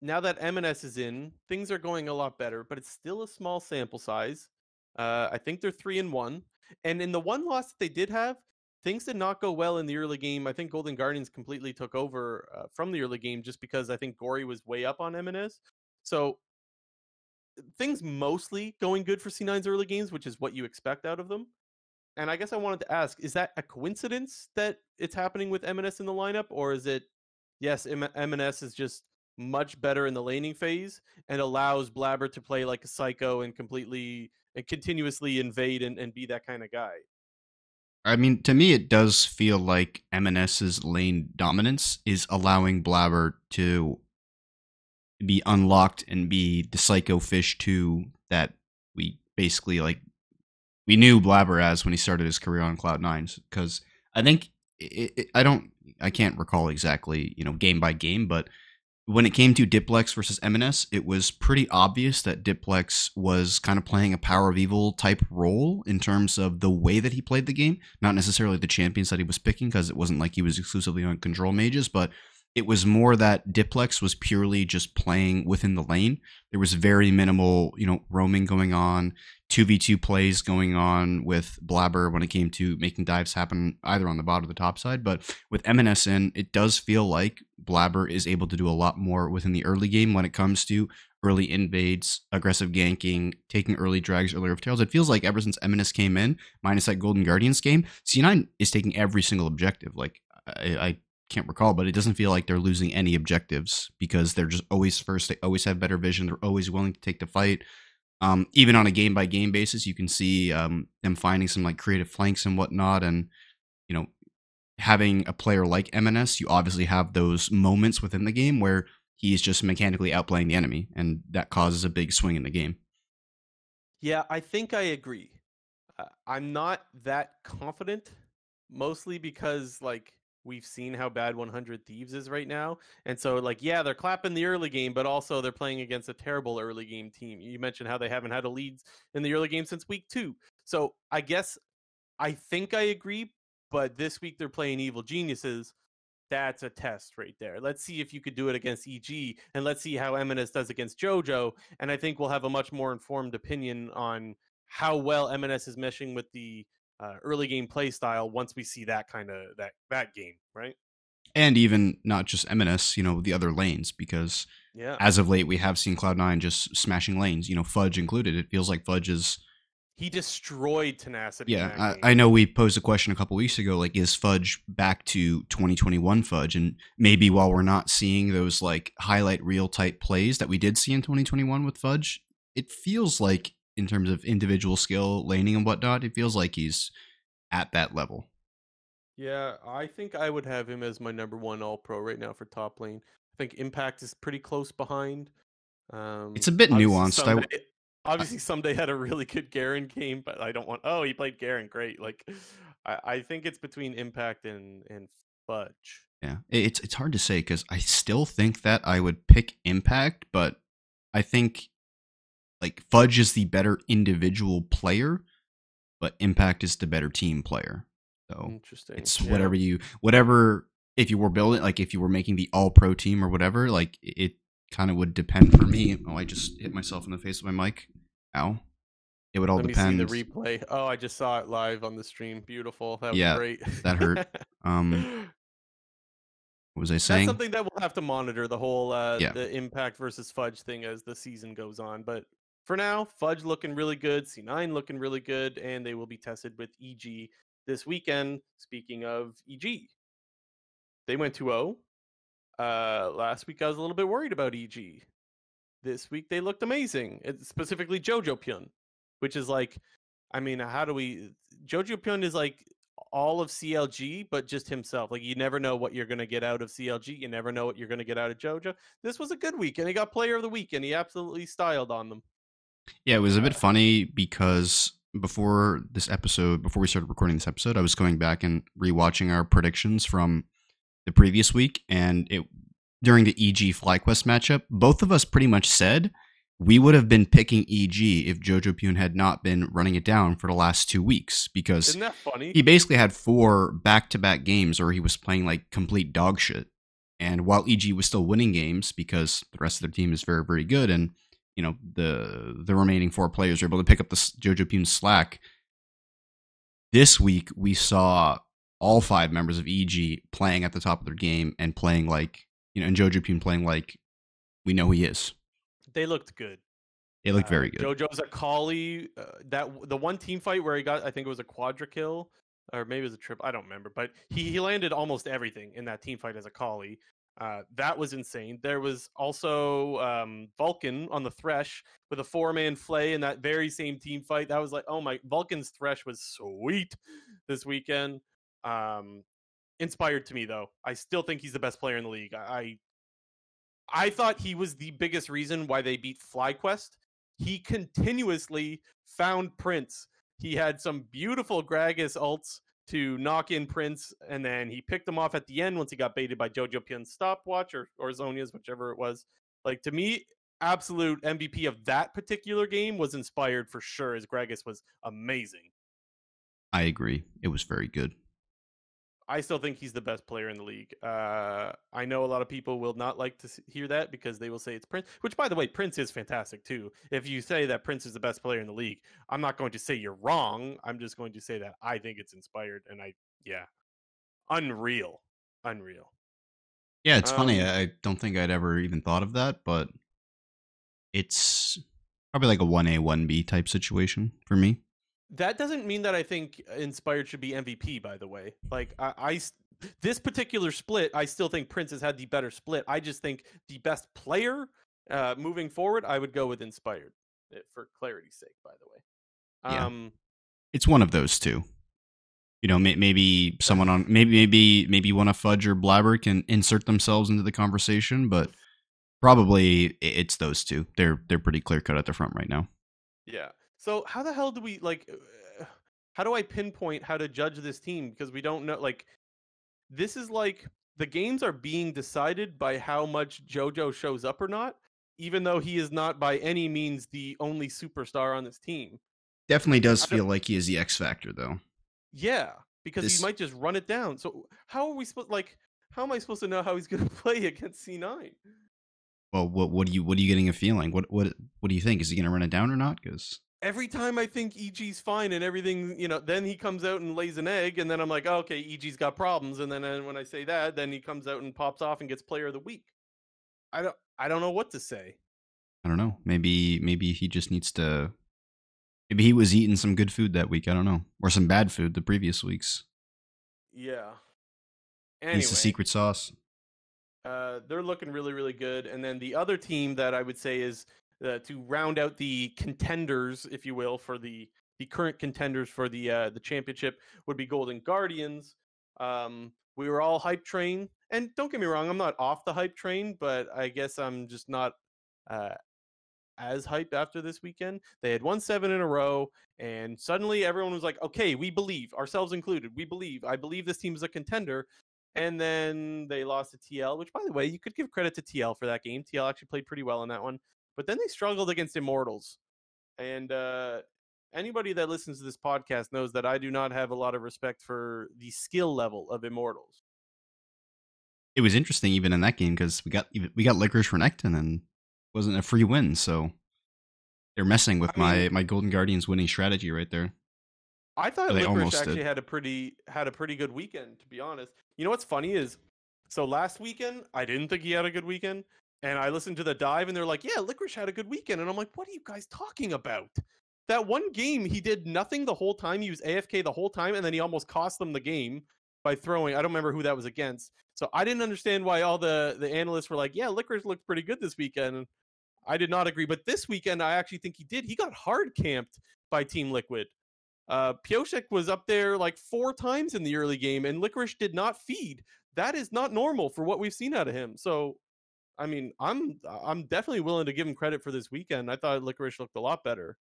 now that EMENES is in, things are going a lot better, but it's still a small sample size. Uh, I think they're three and one, and in the one loss that they did have, things did not go well in the early game. I think Golden Guardians completely took over uh, from the early game just because I think Gori was way up on EMENES. So things mostly going good for C9's early games, which is what you expect out of them. And I guess I wanted to ask, is that a coincidence that it's happening with EMENES in the lineup, or is it yes, M- EMENES is just much better in the laning phase and allows Blaber to play like a psycho and completely and continuously invade and, and be that kind of guy? I mean, to me, it does feel like EMENES's lane dominance is allowing Blaber to be unlocked and be the psycho fish two that we basically like we knew Blaber as when he started his career on Cloud Nines Because I think it, it, I don't, I can't recall exactly, you know, game by game, but when it came to Diplex versus EMENES, it was pretty obvious that Diplex was kind of playing a PowerOfEvil type role in terms of the way that he played the game, not necessarily the champions that he was picking, because it wasn't like he was exclusively on control mages, but it was more that Diplex was purely just playing within the lane. There was very minimal, you know, roaming going on, 2v2 plays going on with Blaber when it came to making dives happen either on the bottom or the top side. But with EMENES in, it does feel like Blaber is able to do a lot more within the early game when it comes to early invades, aggressive ganking, taking early drags, early of tails. It feels like ever since EMENES came in, minus that Golden Guardians game, C9 is taking every single objective. Like, I, I can't recall, but it doesn't feel like they're losing any objectives because they're just always first. They always have better vision. They're always willing to take the fight. Um, even on a game by game basis, you can see um, them finding some like creative flanks and whatnot, and you know, having a player like EMENES, you obviously have those moments within the game where he's just mechanically outplaying the enemy, and that causes a big swing in the game. Yeah, I think I agree. Uh, I'm not that confident, mostly because like we've seen how bad 100 Thieves is right now, and so like yeah, they're clapping the early game, but also they're playing against a terrible early game team. You mentioned how they haven't had a lead in the early game since week two, so I guess I think I agree. But this week they're playing Evil Geniuses, that's a test right there. Let's see if you could do it against EG, and let's see how EMENES does against JoJo. And I think we'll have a much more informed opinion on how well EMENES is meshing with the uh, early game play style once we see that kind of that that game, right? And even not just EMENES, you know, the other lanes, because yeah, as of late we have seen Cloud9 just smashing lanes, you know, Fudge included. It feels like Fudge is he destroyed tenacity. Yeah, I, I, know we posed a question a couple weeks ago, like is Fudge back to 2021 Fudge, and maybe while we're not seeing those like highlight reel type plays that we did see in 2021 with Fudge, it feels like in terms of individual skill, laning and whatnot, it feels like he's at that level. Yeah, I think I would have him as my number one All Pro right now for top lane. I think Impact is pretty close behind. Um, it's a bit nuanced. Ssumday, obviously Ssumday had a really good Garen game, but I don't want. Oh, he played Garen great. Like, I, I think it's between Impact and and Fudge. Yeah, it's it's hard to say because I still think that I would pick Impact, but I think like Fudge is the better individual player, but Impact is the better team player. So interesting. It's yeah. whatever you whatever if you were building like if you were making the all pro team or whatever, like it kind of would depend for me. Oh, I just hit myself in the face with my mic. Ow. It would all Let depend. Me see the replay. Oh, I just saw it live on the stream. Beautiful. That was yeah, great. that hurt. Um, what was I saying? That's something that we'll have to monitor the whole uh, yeah. the impact versus fudge thing as the season goes on. But for now, fudge looking really good, C9 looking really good, and they will be tested with EG this weekend. Speaking of EG, they went 2-0. Uh, last week I was a little bit worried about EG. This week they looked amazing. It's specifically Jojopyun, which is like, I mean, how do we? Jojopyun is like all of CLG, but just himself. Like you never know what you're gonna get out of CLG. You never know what you're gonna get out of Jojo. This was a good week, and he got Player of the Week, and he absolutely styled on them. Yeah, it was a bit funny because before this episode, before we started recording this episode, I was going back and rewatching our predictions from the previous week, and it during the EG FlyQuest matchup, both of us pretty much said we would have been picking EG if Jojopyun had not been running it down for the last two weeks because Isn't that funny? he basically had four back to back games where he was playing like complete dog shit. And while EG was still winning games because the rest of their team is very, very good and you know the the remaining four players are able to pick up the Jojopyun slack. This week we saw all five members of EG playing at the top of their game and playing like you know, and Jojopyun playing like we know he is. They looked good. They looked uh, very good. Jojo's Akali. Uh, that the one team fight where he got, I think it was a quadra kill, or maybe it was a trip. I don't remember, but he he landed almost everything in that team fight as Akali. Uh, that was insane. There was also um, Vulcan on the Thresh with a four man flay in that very same team fight. That was like, oh my, Vulcan's Thresh was sweet this weekend. Um, inspired to me though. I still think he's the best player in the league. I I thought he was the biggest reason why they beat FlyQuest. He continuously found Prince. He had some beautiful Gragas ults to knock in Prince, and then he picked them off at the end once he got baited by Jojopyun's stopwatch or, or Zhonya's, whichever it was. Like to me, absolute MVP of that particular game was inspired for sure, as Gragas was amazing. I agree. It was very good. I still think he's the best player in the league. Uh, I know a lot of people will not like to hear that because they will say it's Prince, which, by the way, Prince is fantastic too. If you say that Prince is the best player in the league, I'm not going to say you're wrong. I'm just going to say that I think it's inspired, and I, yeah, unreal, unreal. Yeah, it's um, funny. I don't think I'd ever even thought of that, but it's probably like a 1A, 1B type situation for me. That doesn't mean that I think Inspired should be MVP. By the way, like I, I this particular split, I still think Prince has had the better split. I just think the best player uh, moving forward, I would go with Inspired eh, for clarity's sake. By the way, um, yeah. it's one of those two. you know, may, maybe someone on maybe maybe maybe one of Fudge or Blaber can insert themselves into the conversation, but probably it's those two. They're they're pretty clear cut at the front right now. Yeah. So how the hell do we like? Uh, how do I pinpoint how to judge this team because we don't know? Like, this is like the games are being decided by how much JoJo shows up or not, even though he is not by any means the only superstar on this team. Definitely does feel like he is the X factor, though. Yeah, because this... he might just run it down. So how are we supposed like? How am I supposed to know how he's going to play against C9? Well, what what do you what are you getting a feeling? What what what do you think? Is he going to run it down or not? Because every time I think EG's fine and everything, you know, then he comes out and lays an egg, and then I'm like, oh, okay, EG's got problems, and then and when I say that, then he comes out and pops off and gets Player of the Week. I don't I don't know what to say. I don't know. Maybe maybe he just needs to. Maybe he was eating some good food that week. I don't know, or some bad food the previous weeks. Yeah. Anyway, it's the secret sauce. Uh, they're looking really, really good. And then the other team that I would say is uh, to round out the contenders, if you will, for the the current contenders for the uh, the championship would be Golden Guardians. Um, we were all hype train, and don't get me wrong, I'm not off the hype train, but I guess I'm just not uh, as hype after this weekend. They had won seven in a row, and suddenly everyone was like, "Okay, we believe, ourselves included, we believe. I believe this team is a contender." And then they lost to TL, which, by the way, you could give credit to TL for that game. TL actually played pretty well in that one. But then they struggled against Immortals. And uh, anybody that listens to this podcast knows that I do not have a lot of respect for the skill level of Immortals. It was interesting even in that game because we got we got Licorice Renekton and it wasn't a free win, so they're messing with I my mean, my Golden Guardians winning strategy right there. I thought Licorice actually did. had a pretty had a pretty good weekend, to be honest. You know what's funny is so last weekend I didn't think he had a good weekend. And I listened to the dive and they're like, Yeah, Licorice had a good weekend. And I'm like, What are you guys talking about? That one game he did nothing the whole time. He was AFK the whole time, and then he almost cost them the game by throwing. I don't remember who that was against. So I didn't understand why all the, the analysts were like, Yeah, Licorice looked pretty good this weekend. I did not agree. But this weekend I actually think he did. He got hard camped by Team Liquid. Uh, Pyosik was up there like four times in the early game, and Licorice did not feed. That is not normal for what we've seen out of him. So, I mean, I'm I'm definitely willing to give him credit for this weekend. I thought Licorice looked a lot better.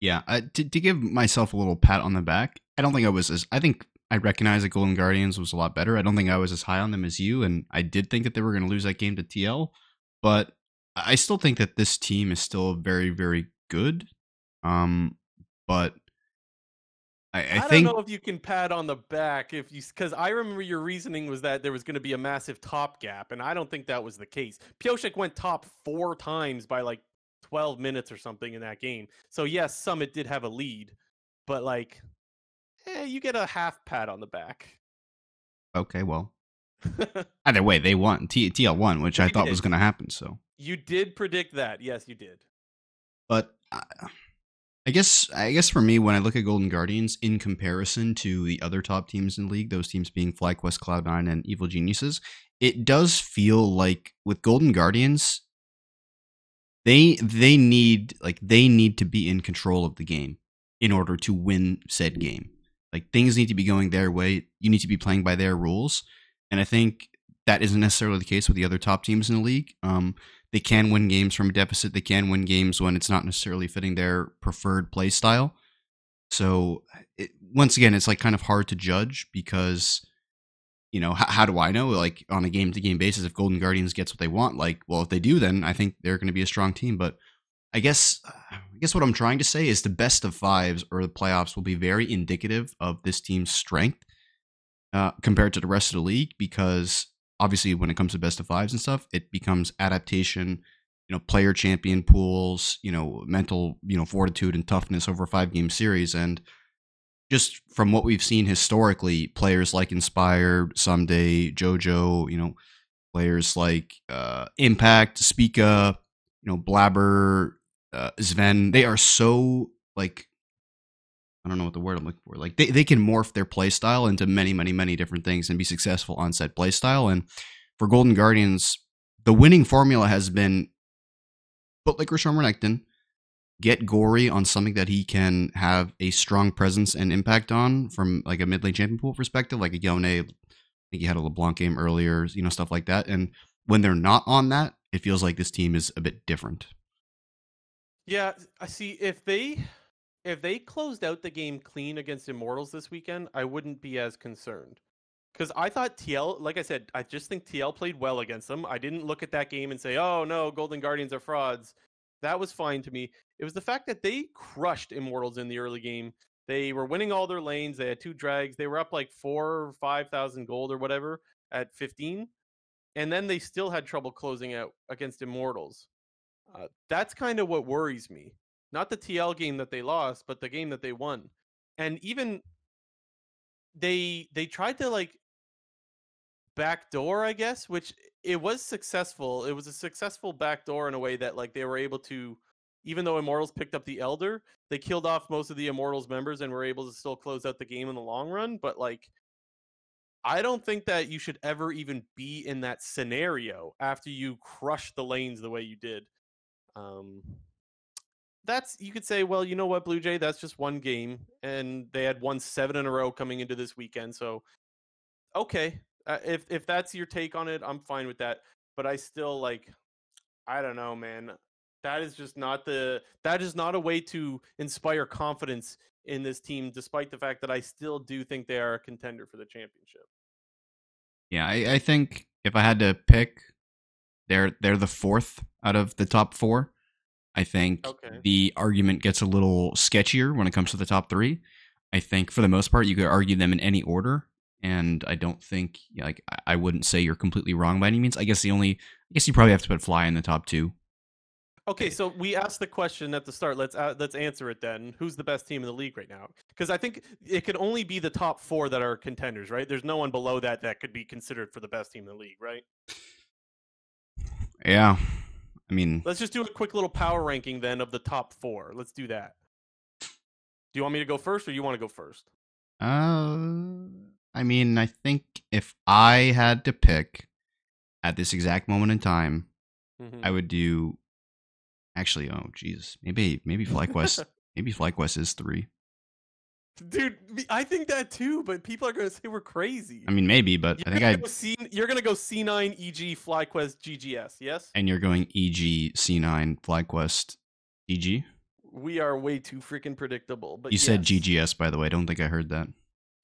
Yeah, uh, to to give myself a little pat on the back, I don't think I was as I think I recognize that Golden Guardians was a lot better. I don't think I was as high on them as you, and I did think that they were going to lose that game to TL, but I still think that this team is still very very good. Um, but I, I, I think... don't know if you can pat on the back if you because I remember your reasoning was that there was going to be a massive top gap, and I don't think that was the case. Pyosik went top four times by like 12 minutes or something in that game. So yes, Summit did have a lead, but like, eh, you get a half pat on the back. Okay, well, either way, they won. T- TL won, which I thought did. was going to happen. So you did predict that. Yes, you did. But. Uh, I guess I guess for me, when I look at Golden Guardians in comparison to the other top teams in the league, those teams being FlyQuest, Cloud9, and Evil Geniuses, it does feel like with Golden Guardians, they they need like they need to be in control of the game in order to win said game. Like things need to be going their way. You need to be playing by their rules, and I think that isn't necessarily the case with the other top teams in the league. Um, they can win games from a deficit. They can win games when it's not necessarily fitting their preferred play style. So it, once again, it's like kind of hard to judge because you know how, how do I know like on a game to game basis if Golden Guardians gets what they want? Like, well, if they do, then I think they're going to be a strong team. But I guess I guess what I'm trying to say is the best of fives or the playoffs will be very indicative of this team's strength uh, compared to the rest of the league because obviously when it comes to best of fives and stuff, it becomes adaptation, you know, player champion pools, you know, mental, you know, fortitude and toughness over a five game series. And just from what we've seen historically, players like Inspire, Ssumday, JoJo, you know, players like uh, Impact, Spica, you know, Blaber, uh, Zven, they are so like I don't know what the word I'm looking for. Like they, they can morph their play style into many, many, many different things and be successful on set play style. And for Golden Guardians, the winning formula has been put Licorice Renekton, get Gori on something that he can have a strong presence and impact on from like a mid lane champion pool perspective, like a Yone. I think he had a LeBlanc game earlier, you know, stuff like that. And when they're not on that, it feels like this team is a bit different. Yeah, I see. If they if they closed out the game clean against Immortals this weekend, I wouldn't be as concerned. Because I thought TL, like I said, I just think TL played well against them. I didn't look at that game and say, "Oh no, Golden Guardians are frauds." That was fine to me. It was the fact that they crushed Immortals in the early game. They were winning all their lanes. They had two drags. They were up like four or five thousand gold or whatever at fifteen, and then they still had trouble closing out against Immortals. Uh, that's kind of what worries me. Not the TL game that they lost, but the game that they won. And even they they tried to like backdoor, I guess, which it was successful. It was a successful backdoor in a way that like they were able to even though Immortals picked up the Elder, they killed off most of the Immortals members and were able to still close out the game in the long run, but like I don't think that you should ever even be in that scenario after you crush the lanes the way you did. Um, that's you could say, well, you know what, Blue Jay, that's just one game, and they had won seven in a row coming into this weekend. So, okay, uh, if if that's your take on it, I'm fine with that. But I still like, I don't know, man. That is just not the that is not a way to inspire confidence in this team, despite the fact that I still do think they are a contender for the championship. Yeah, I, I think if I had to pick, they're they're the fourth out of the top four. I think Okay. the argument gets a little sketchier when it comes to the top three. I think for the most part, you could argue them in any order, and I don't think like I- wouldn't say you're completely wrong by any means. I guess the only I guess you probably have to put Fly in the top two. Okay, so we asked the question at the start. Let's uh, let's answer it then. Who's the best team in the league right now? Because I think it could only be the top four that are contenders, right? There's no one below that that could be considered for the best team in the league, right? Yeah, I mean, Let's just do a quick little power ranking then of the top four. Let's do that. Do you want me to go first, or you want to go first? uh, I mean, I think if I had to pick at this exact moment in time, Mhm. I would do. Actually, oh Jesus, maybe maybe FlyQuest, maybe FlyQuest is three. Dude, I think that too, but people are going to say we're crazy. I mean, maybe, but you're I think I go C, you're going to go C9 EG FlyQuest GGS, yes? and you're going EG C9 FlyQuest EG? We are way too freaking predictable. But You said. GGS, by the way. I don't think I heard that.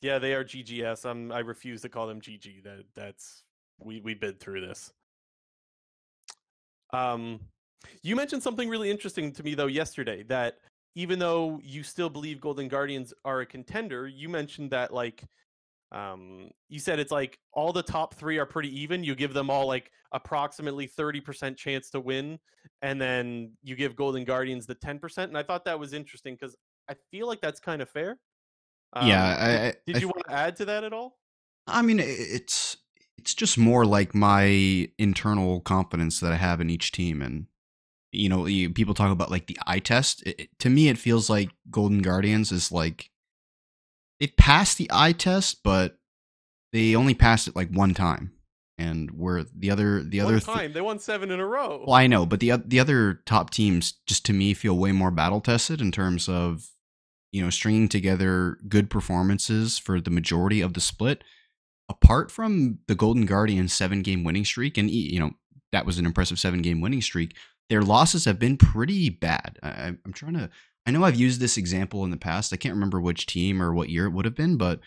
Yeah, they are GGS. I'm, I refuse to call them GG. That that's we we been through this. Um, you mentioned something really interesting to me though yesterday. That even though you still believe Golden Guardians are a contender, you mentioned that like, um, you said it's like all the top three are pretty even. You give them all like approximately thirty percent chance to win, and then you give Golden Guardians the ten percent. And I thought that was interesting because I feel like that's kind of fair. Yeah, Um, I- did- I- did I you th- want to add to that at all? I mean, it's it's just more like my internal confidence that I have in each team, and you know, you, people talk about like the eye test. It, it- to me, it feels like Golden Guardians is like they passed the eye test, but they only passed it like one time, and where the other the One other th- time they won seven in a row. Well, I know, but the the other top teams just to me feel way more battle tested in terms of you know stringing together good performances for the majority of the split. Apart from the Golden Guardians seven game winning streak, and you know that was an impressive seven game winning streak. Their losses have been pretty bad. I, I'm trying to. I know I've used this example in the past. I can't remember which team or what year it would have been, but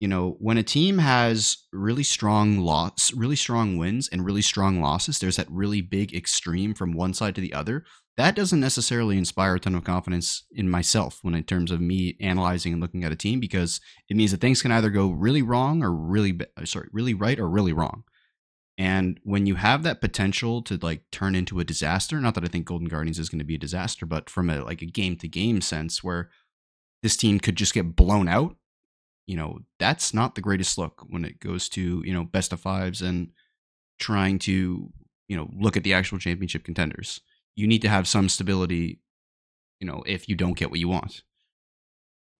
you know, when a team has really strong loss, really strong wins and really strong losses, there's that really big extreme from one side to the other. That doesn't necessarily inspire a ton of confidence in myself when in terms of me analyzing and looking at a team because it means that things can either go really wrong or really sorry, really right or really wrong. And when you have that potential to like turn into a disaster, not that I think Golden Guardians is going to be a disaster, but from a like a game to game sense where this team could just get blown out you know that's not the greatest look when it goes to you know best of fives and trying to you know look at the actual championship contenders. You need to have some stability you know if you don't get what you want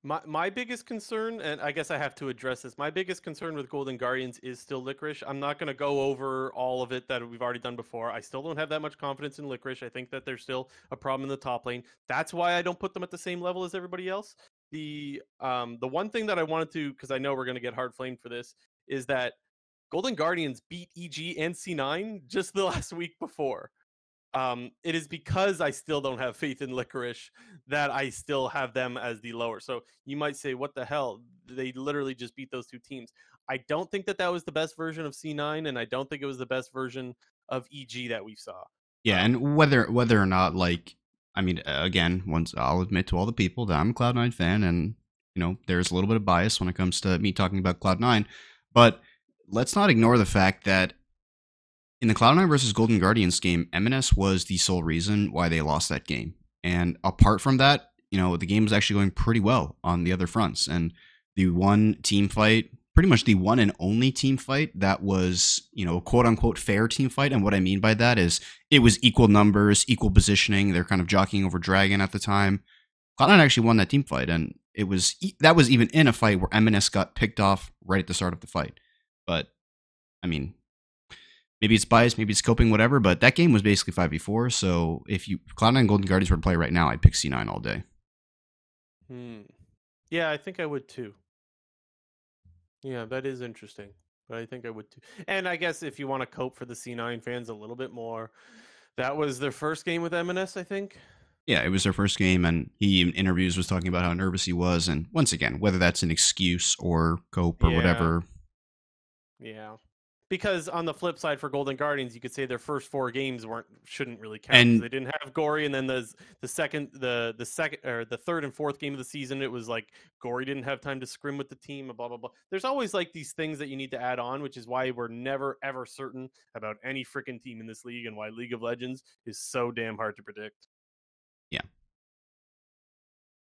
My my biggest concern, and I guess I have to address this. My biggest concern with Golden Guardians is still Licorice. I'm not going to go over all of it that we've already done before. I still don't have that much confidence in Licorice. I think that there's still a problem in the top lane. That's why I don't put them at the same level as everybody else. The um the one thing that I wanted to, because I know we're going to get hard flamed for this, is that Golden Guardians beat EG and C9 just the last week before um, it is because I still don't have faith in Licorice that I still have them as the lower. So you might say, what the hell? They literally just beat those two teams. I don't think that that was the best version of C9, and I don't think it was the best version of EG that we saw. Yeah, Um, and whether whether or not like I mean, again, once I'll admit to all the people that I'm a Cloud9 fan, and you know, there's a little bit of bias when it comes to me talking about Cloud9, but let's not ignore the fact that in the Cloud9 versus Golden Guardians game, EMENES was the sole reason why they lost that game. And apart from that, you know, the game was actually going pretty well on the other fronts. And the one team fight, pretty much the one and only team fight that was, you know, quote unquote fair team fight. And what I mean by that is it was equal numbers, equal positioning. They're kind of jockeying over Dragon at the time. Cloud9 actually won that team fight. And it was, that was even in a fight where EMENES got picked off right at the start of the fight. But, I mean, maybe it's biased, maybe it's coping, whatever. But that game was basically five v four. So if you Cloud9 and Golden Guardians were to play right now, I'd pick C9 all day. Hmm. Yeah, I think I would too. Yeah, that is interesting. But I think I would too. And I guess if you want to cope for the C9 fans a little bit more, that was their first game with EMENES, I think. Yeah, it was their first game, and he in interviews was talking about how nervous he was. And once again, whether that's an excuse or cope or Yeah. whatever, Yeah. Because on the flip side for Golden Guardians, you could say their first four games weren't shouldn't really count. And- they didn't have Gori, and then the the second the the second or the third and fourth game of the season, it was like Gori didn't have time to scrim with the team, blah blah blah. There's always like these things that you need to add on, which is why we're never ever certain about any freaking team in this league, and why League of Legends is so damn hard to predict. Yeah.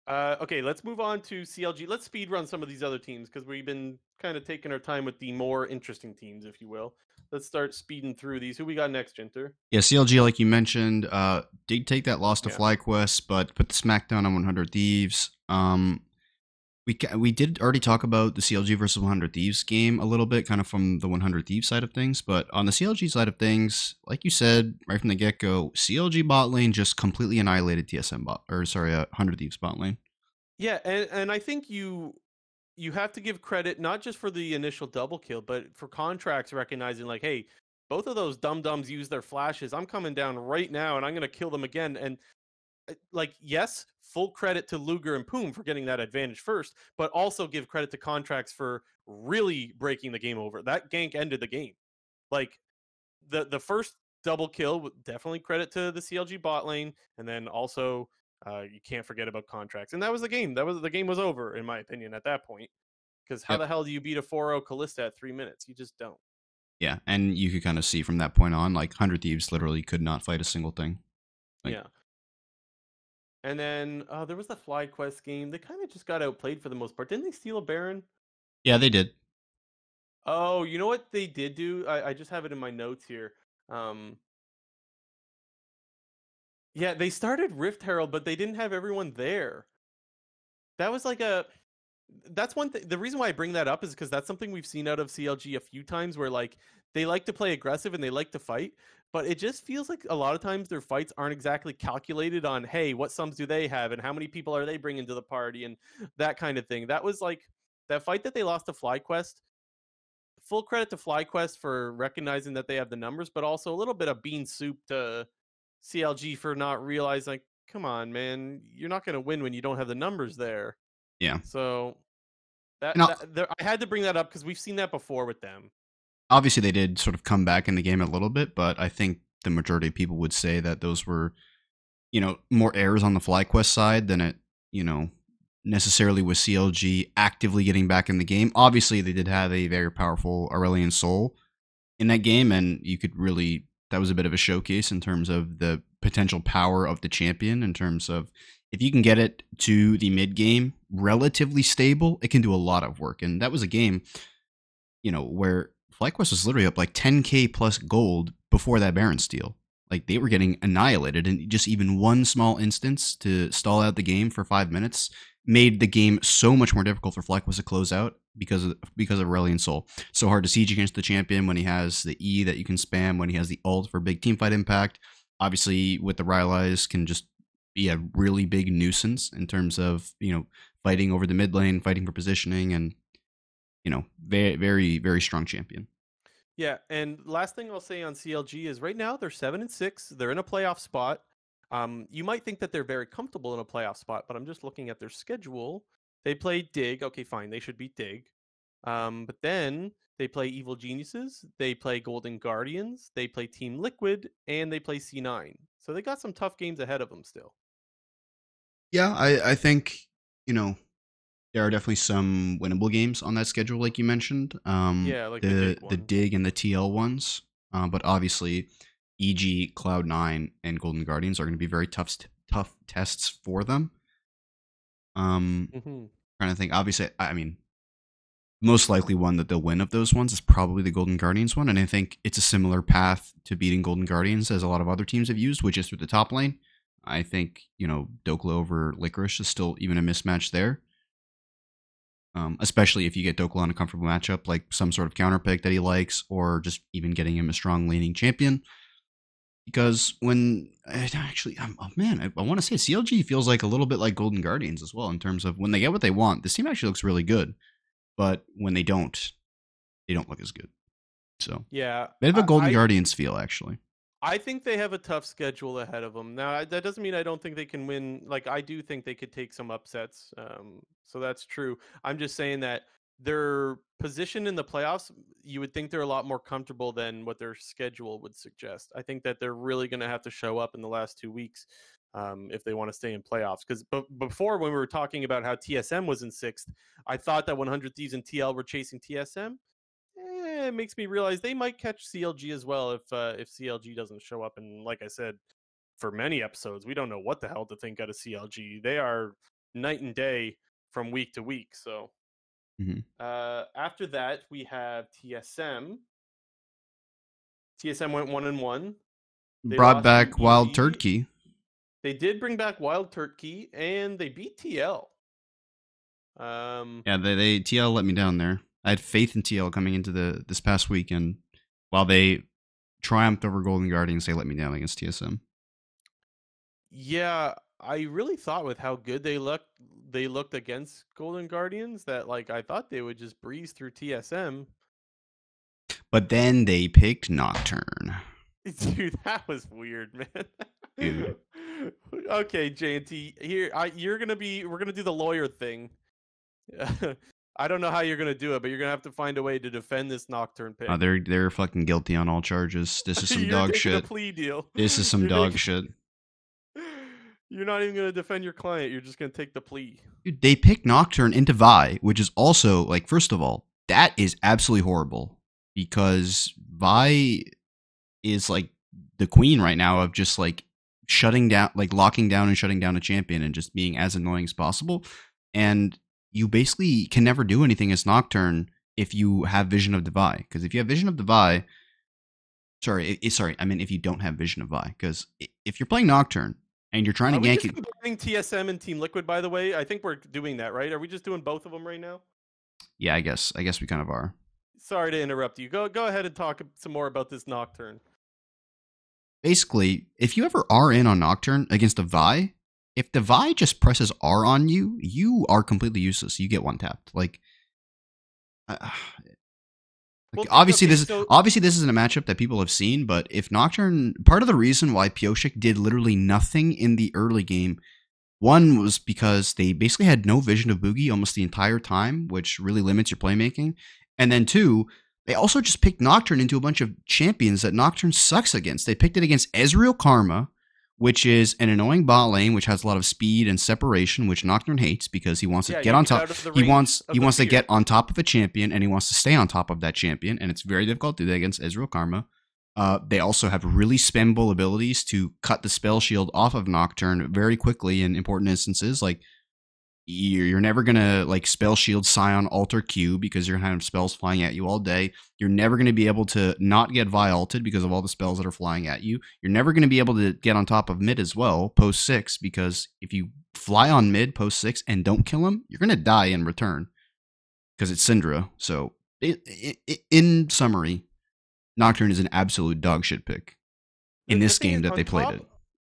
Uh, okay, let's move on to CLG. Let's speed run some of these other teams because we've been kind of taking our time with the more interesting teams, if you will. Let's start speeding through these. Who we got next, Jinter? yeah, CLG, like you mentioned, uh, did take that loss to Yeah. FlyQuest, but put the smackdown on 100 Thieves. Um, we we did already talk about the CLG versus 100 Thieves game a little bit, kind of from the 100 Thieves side of things. But on the CLG side of things, like you said right from the get go, CLG bot lane just completely annihilated TSM bot, or sorry, uh, 100 Thieves bot lane. Yeah, and, and I think you you have to give credit not just for the initial double kill, but for Contractz recognizing like, hey, both of those dum dums use their flashes. I'm coming down right now, and I'm gonna kill them again. And uh, like, yes, full credit to Luger and Poom for getting that advantage first, but also give credit to Contractz for really breaking the game over. That gank ended the game. Like the the first double kill, definitely credit to the CLG bot lane, and then also uh, you can't forget about Contractz. And that was the game. That was the game was over, in my opinion, at that point. Because how Yep. the hell do you beat a 4-0 Kalista at three minutes? You just don't. Yeah, and you could kind of see from that point on, like 100 Thieves literally could not fight a single thing. Like- yeah. And then uh, there was the FlyQuest game. They kind of just got outplayed for the most part. Didn't they steal a Baron? Yeah, they did. Oh, you know what they did do? I, I just have it in my notes here. Um, yeah, they started Rift Herald, but they didn't have everyone there. That was like a. That's one thing. The reason why I bring that up is because that's something we've seen out of CLG a few times, where like they like to play aggressive and they like to fight, but it just feels like a lot of times their fights aren't exactly calculated on, hey, what sums do they have and how many people are they bringing to the party and that kind of thing. That was like that fight that they lost to FlyQuest full credit to FlyQuest for recognizing that they have the numbers, but also a little bit of bean soup to CLG for not realizing, like, come on, man, you're not going to win when you don't have the numbers there. Yeah. So that, that there, I had to bring that up because we've seen that before with them. Obviously, they did sort of come back in the game a little bit, but I think the majority of people would say that those were, you know, more errors on the FlyQuest side than it, you know, necessarily was CLG actively getting back in the game. Obviously, they did have a very powerful Aurelion Sol in that game, and you could really that was a bit of a showcase in terms of the potential power of the champion. In terms of if you can get it to the mid game relatively stable, it can do a lot of work. And that was a game, you know, where FlyQuest was literally up like 10k plus gold before that Baron steal. Like they were getting annihilated, and just even one small instance to stall out the game for five minutes made the game so much more difficult for FlyQuest to close out because of because of Aurelion Sol. So hard to siege against the champion when he has the E that you can spam, when he has the ult for big team fight impact. Obviously, with the Rylai's can just be a really big nuisance in terms of you know fighting over the mid lane, fighting for positioning, and you know very very very strong champion. Yeah, and last thing I'll say on CLG is right now they're seven and six. They're in a playoff spot. Um, you might think that they're very comfortable in a playoff spot, but I'm just looking at their schedule. They play Dig. Okay, fine. They should beat Dig. Um, but then they play Evil Geniuses. They play Golden Guardians. They play Team Liquid, and they play C9. So they got some tough games ahead of them still. Yeah, I, I think you know there are definitely some winnable games on that schedule, like you mentioned. Um, Yeah, like the the Dig the dig and the TL ones, uh, but obviously, EG, Cloud Nine, and Golden Guardians are going to be very tough tough tests for them. Um, Mhm. trying to think. Obviously, I I mean, most likely one that they'll win of those ones is probably the Golden Guardians one, and I think it's a similar path to beating Golden Guardians as a lot of other teams have used, which is through the top lane. I think you know Dhokla over Licorice is still even a mismatch there. Um, especially if you get Dhokla on a comfortable matchup, like some sort of counter pick that he likes, or just even getting him a strong leaning champion. Because when actually, I'm, oh man, I, I want to say CLG feels like a little bit like Golden Guardians as well in terms of when they get what they want. This team actually looks really good, but when they don't, they don't look as good. So Yeah. bit of a Golden I- Guardians feel actually. I think they have a tough schedule ahead of them. Now, that doesn't mean I don't think they can win. Like, I do think they could take some upsets. Um, so that's true. I'm just saying that their position in the playoffs, you would think they're a lot more comfortable than what their schedule would suggest. I think that they're really going to have to show up in the last two weeks um, if they want to stay in playoffs. Because b- before, when we were talking about how TSM was in sixth, I thought that 100 Thieves and TL were chasing TSM eh, it makes me realize they might catch CLG as well if uh, if CLG doesn't show up. And like I said, for many episodes, we don't know what the hell to think out of CLG. They are night and day from week to week. So Mhm. uh, after that, we have TSM. TSM went one and one. They Brought back WildTurtle. They did bring back WildTurtle, and they beat TL. Um, Yeah, they, they TL let me down there. I had faith in TL coming into the this past week, and while they triumphed over Golden Guardians, they let me down against TSM. Yeah, I really thought with how good they looked they looked against Golden Guardians that like I thought they would just breeze through TSM. But then they picked Nocturne. Dude, that was weird, man. Dude. okay, JNT, here I, you're gonna be we're gonna do the lawyer thing. I don't know how you're gonna do it, but you're gonna have to find a way to defend this Nocturne pick. Uh, they're they're fucking guilty on all charges. This is some dog taking a shit. plea deal. This is some You're dog taking- shit. You're not even gonna defend your client. You're just gonna take the plea. Dude, they pick Nocturne into Vi, which is also like, first of all, that is absolutely horrible because Vi is like the queen right now of just like shutting down, like locking down and shutting down a champion and just being as annoying as possible. And you basically can never do anything as Nocturne if you have Vision of Devi. Because if you have Vision of Devi, sorry, i- sorry, I mean if you don't have Vision of Vi, because if you're playing Nocturne and you're trying Are to just it, combining TSM and Team Liquid, by the way? I think we're doing that, right? Are we just doing both of them right now? yeah, I guess, I guess we kind of are. Sorry to interrupt you. Go go ahead and talk some more about this Nocturne. basically, if you ever are in on Nocturne against a Vi, if the Vi just presses R on you, you are completely useless. You get one tapped. Like, uh, like, Well, obviously okay, this is so- obviously this isn't a matchup that people have seen. But if Nocturne, part of the reason why Pyosik did literally nothing in the early game, one was because they basically had no vision of Bugi almost the entire time, which really limits your playmaking. And then two, they also just picked Nocturne into a bunch of champions that Nocturne sucks against. They picked it against Ezreal Karma, which is an annoying bot lane, which has a lot of speed and separation, which Nocturne hates because he wants to Yeah, get on top. of He wants he wants to get on top of a champion, and he wants to stay on top of that champion, and it's very difficult to do that against Ezreal Karma. Uh, they also have really spammable abilities to cut the spell shield off of Nocturne very quickly in important instances. Like you're, you're never gonna like spell shield Sion alter q because you're gonna have spells flying at you all day. You're never gonna be able to not get vi alted because of all the spells that are flying at you. You're never gonna be able to get on top of mid as well post six because if you fly on mid post six and don't kill him you're gonna die in return because it's syndra. So it, it, it, in summary nocturne is an absolute dog shit pick in The- this game that they played top- it.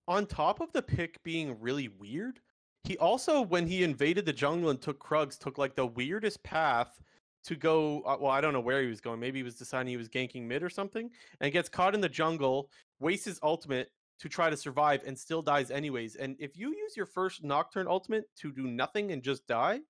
On top of the pick being really weird, he also, when he invaded the jungle and took Krugs, took like the weirdest path to go. Uh, well, I don't know where he was going. Maybe he was deciding he was ganking mid or something, and gets caught in the jungle, wastes his ultimate to try to survive, and still dies anyways. And if you use your first Nocturne ultimate to do nothing and just die,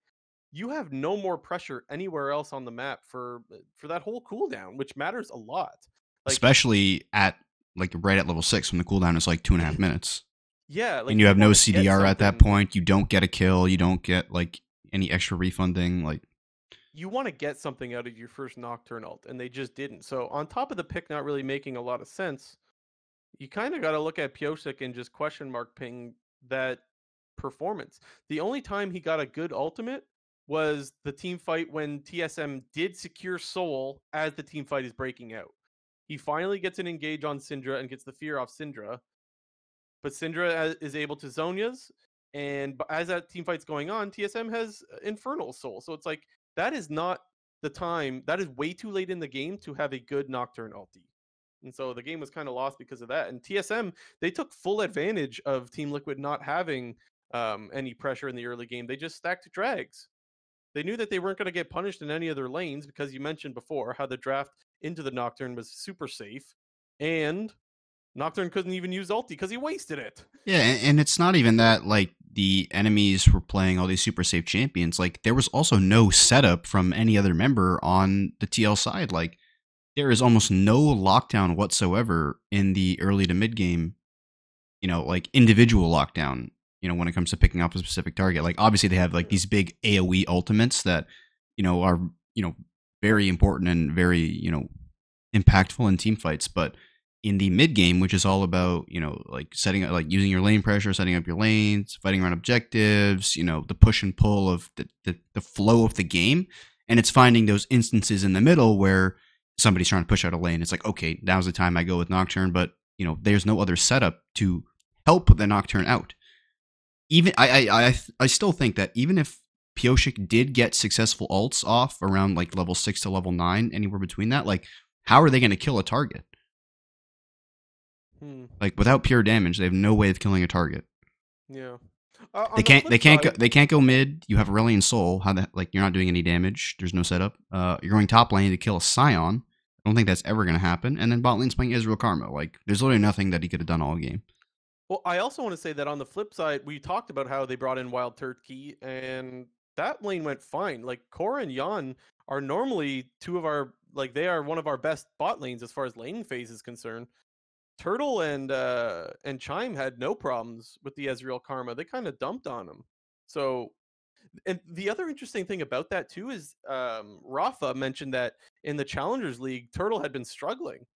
you have no more pressure anywhere else on the map for uh, for that whole cooldown, which matters a lot. Like, especially at like right at level six when the cooldown is like two and a half minutes yeah, like and you have no CDR at that point. You don't get a kill. You don't get like any extra refunding. Like you want to get something out of your first Nocturne ult, and they just didn't. So on top of the pick not really making a lot of sense, you kind of got to look at Pyosik and just question mark ping that performance. The only time he got a good ultimate was the team fight when TSM did secure Soul as the team fight is breaking out. He finally gets an engage on Syndra and gets the fear off Syndra. But Syndra is able to Zhonya's, and as that team fight's going on, TSM has uh, Infernal Soul. So it's like that is not the time. That is way too late in the game to have a good Nocturne ulti. And so the game was kind of lost because of that. And TSM, they took full advantage of Team Liquid not having um, any pressure in the early game. They just stacked drags. They knew that they weren't going to get punished in any of their lanes because you mentioned before how the draft into the Nocturne was super safe. And Nocturne couldn't even use ulti because he wasted it. yeah, and, and it's not even that like the enemies were playing all these super safe champions. Like there was also no setup from any other member on the TL side. Like there is almost no lockdown whatsoever in the early to mid game. You know, like individual lockdown. You know, when it comes to picking up a specific target. Like obviously they have like these big AOE ultimates that you know are you know very important and very you know impactful in team fights, but in the mid game, which is all about you know like setting up like using your lane pressure, setting up your lanes, fighting around objectives, you know the push and pull of the the, the flow of the game, and it's finding those instances in the middle where somebody's trying to push out a lane. It's like okay, now's the time I go with Nocturne, but you know there's no other setup to help the Nocturne out. Even I I I, I still think that even if Pyosik did get successful ults off around like level six to level nine, anywhere between that, like how are they going to kill a target? Hmm, Like without pure damage, they have no way of killing a target. yeah. Uh, They can't. flip They can't. Go, they can't go mid. You have Aurelion Sol. How the like you're not doing any damage. There's no setup. Uh, you're going top lane to kill a Sion. I don't think that's ever going to happen. And then bot lane's playing Ezreal Karma. Like there's literally nothing that he could have done all game. Well, I also want to say that on the flip side, we talked about how they brought in WildTurtle, and that lane went fine. Like Korra and Yan are normally two of our like they are one of our best bot lanes as far as laning phase is concerned. Turtle and uh and Chime had no problems with the Ezreal Karma. They kind of dumped on him. So and the other interesting thing about that too is um Rafa mentioned that in the Challengers League, Turtle had been struggling.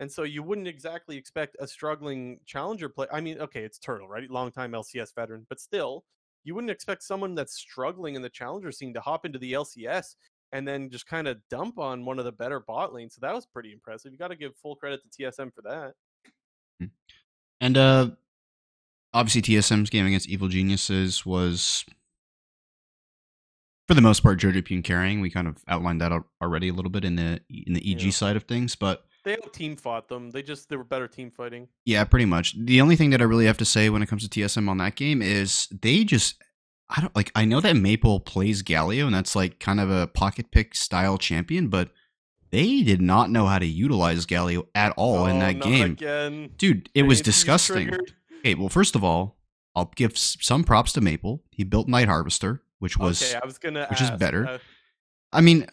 And so you wouldn't exactly expect a struggling challenger play. I mean, okay, it's Turtle, right? Longtime LCS veteran, but still, you wouldn't expect someone that's struggling in the challenger scene to hop into the LCS and then just kind of dump on one of the better bot lanes. So that was pretty impressive. You got to give full credit to TSM for that. And uh, obviously TSM's game against Evil Geniuses was, for the most part, Jojopyun carrying. We kind of outlined that already a little bit in the in the EG Yeah. side of things, but They out team fought them. They just they were better team fighting. Yeah, pretty much. The only thing that I really have to say when it comes to TSM on that game is they just I don't like I know that Maple plays Galio and that's like kind of a pocket pick style champion, but they did not know how to utilize Galio at all in Oh, that not game. Again. Dude, it was disgusting. Okay, well first of all, I'll give some props to Maple. He built Night Harvester, which was okay, I was gonna which is better. uh, I mean,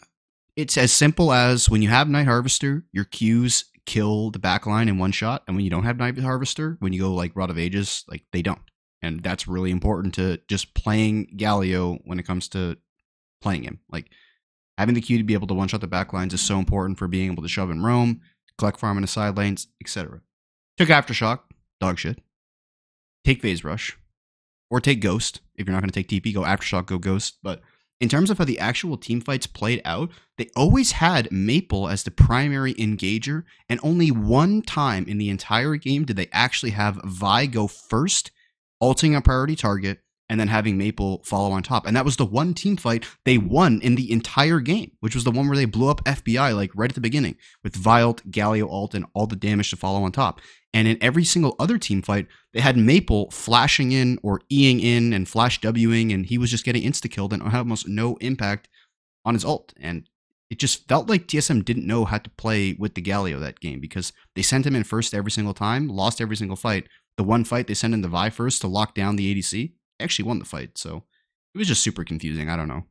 it's as simple as when you have Night Harvester, your Qs kill the backline in one shot, and when you don't have Night Harvester, when you go like Rod of Ages, like they don't. And that's really important to just playing Galio when it comes to playing him. Like having the Q to be able to one shot the backlines is so important for being able to shove and roam, collect farm in the side lanes, etc. Took Aftershock, dog shit. Take Phase Rush. or take Ghost. If you're not going to take TP, go Aftershock, go Ghost. But in terms of how the actual team fights played out, they always had Maple as the primary engager, and only one time in the entire game did they actually have Vi go first, ulting a priority target, and then having Maple follow on top. And that was the one team fight they won in the entire game, which was the one where they blew up FBI like right at the beginning with Vialt, Galio Alt, and all the damage to follow on top. And in every single other team fight, they had Maple flashing in or Eing in and flash Wing, and he was just getting insta killed and had almost no impact on his ult. And it just felt like TSM didn't know how to play with the Galio that game because they sent him in first every single time, lost every single fight. The one fight they sent in the Vi first to lock down the ADC actually won the fight. So it was just super confusing. I don't know.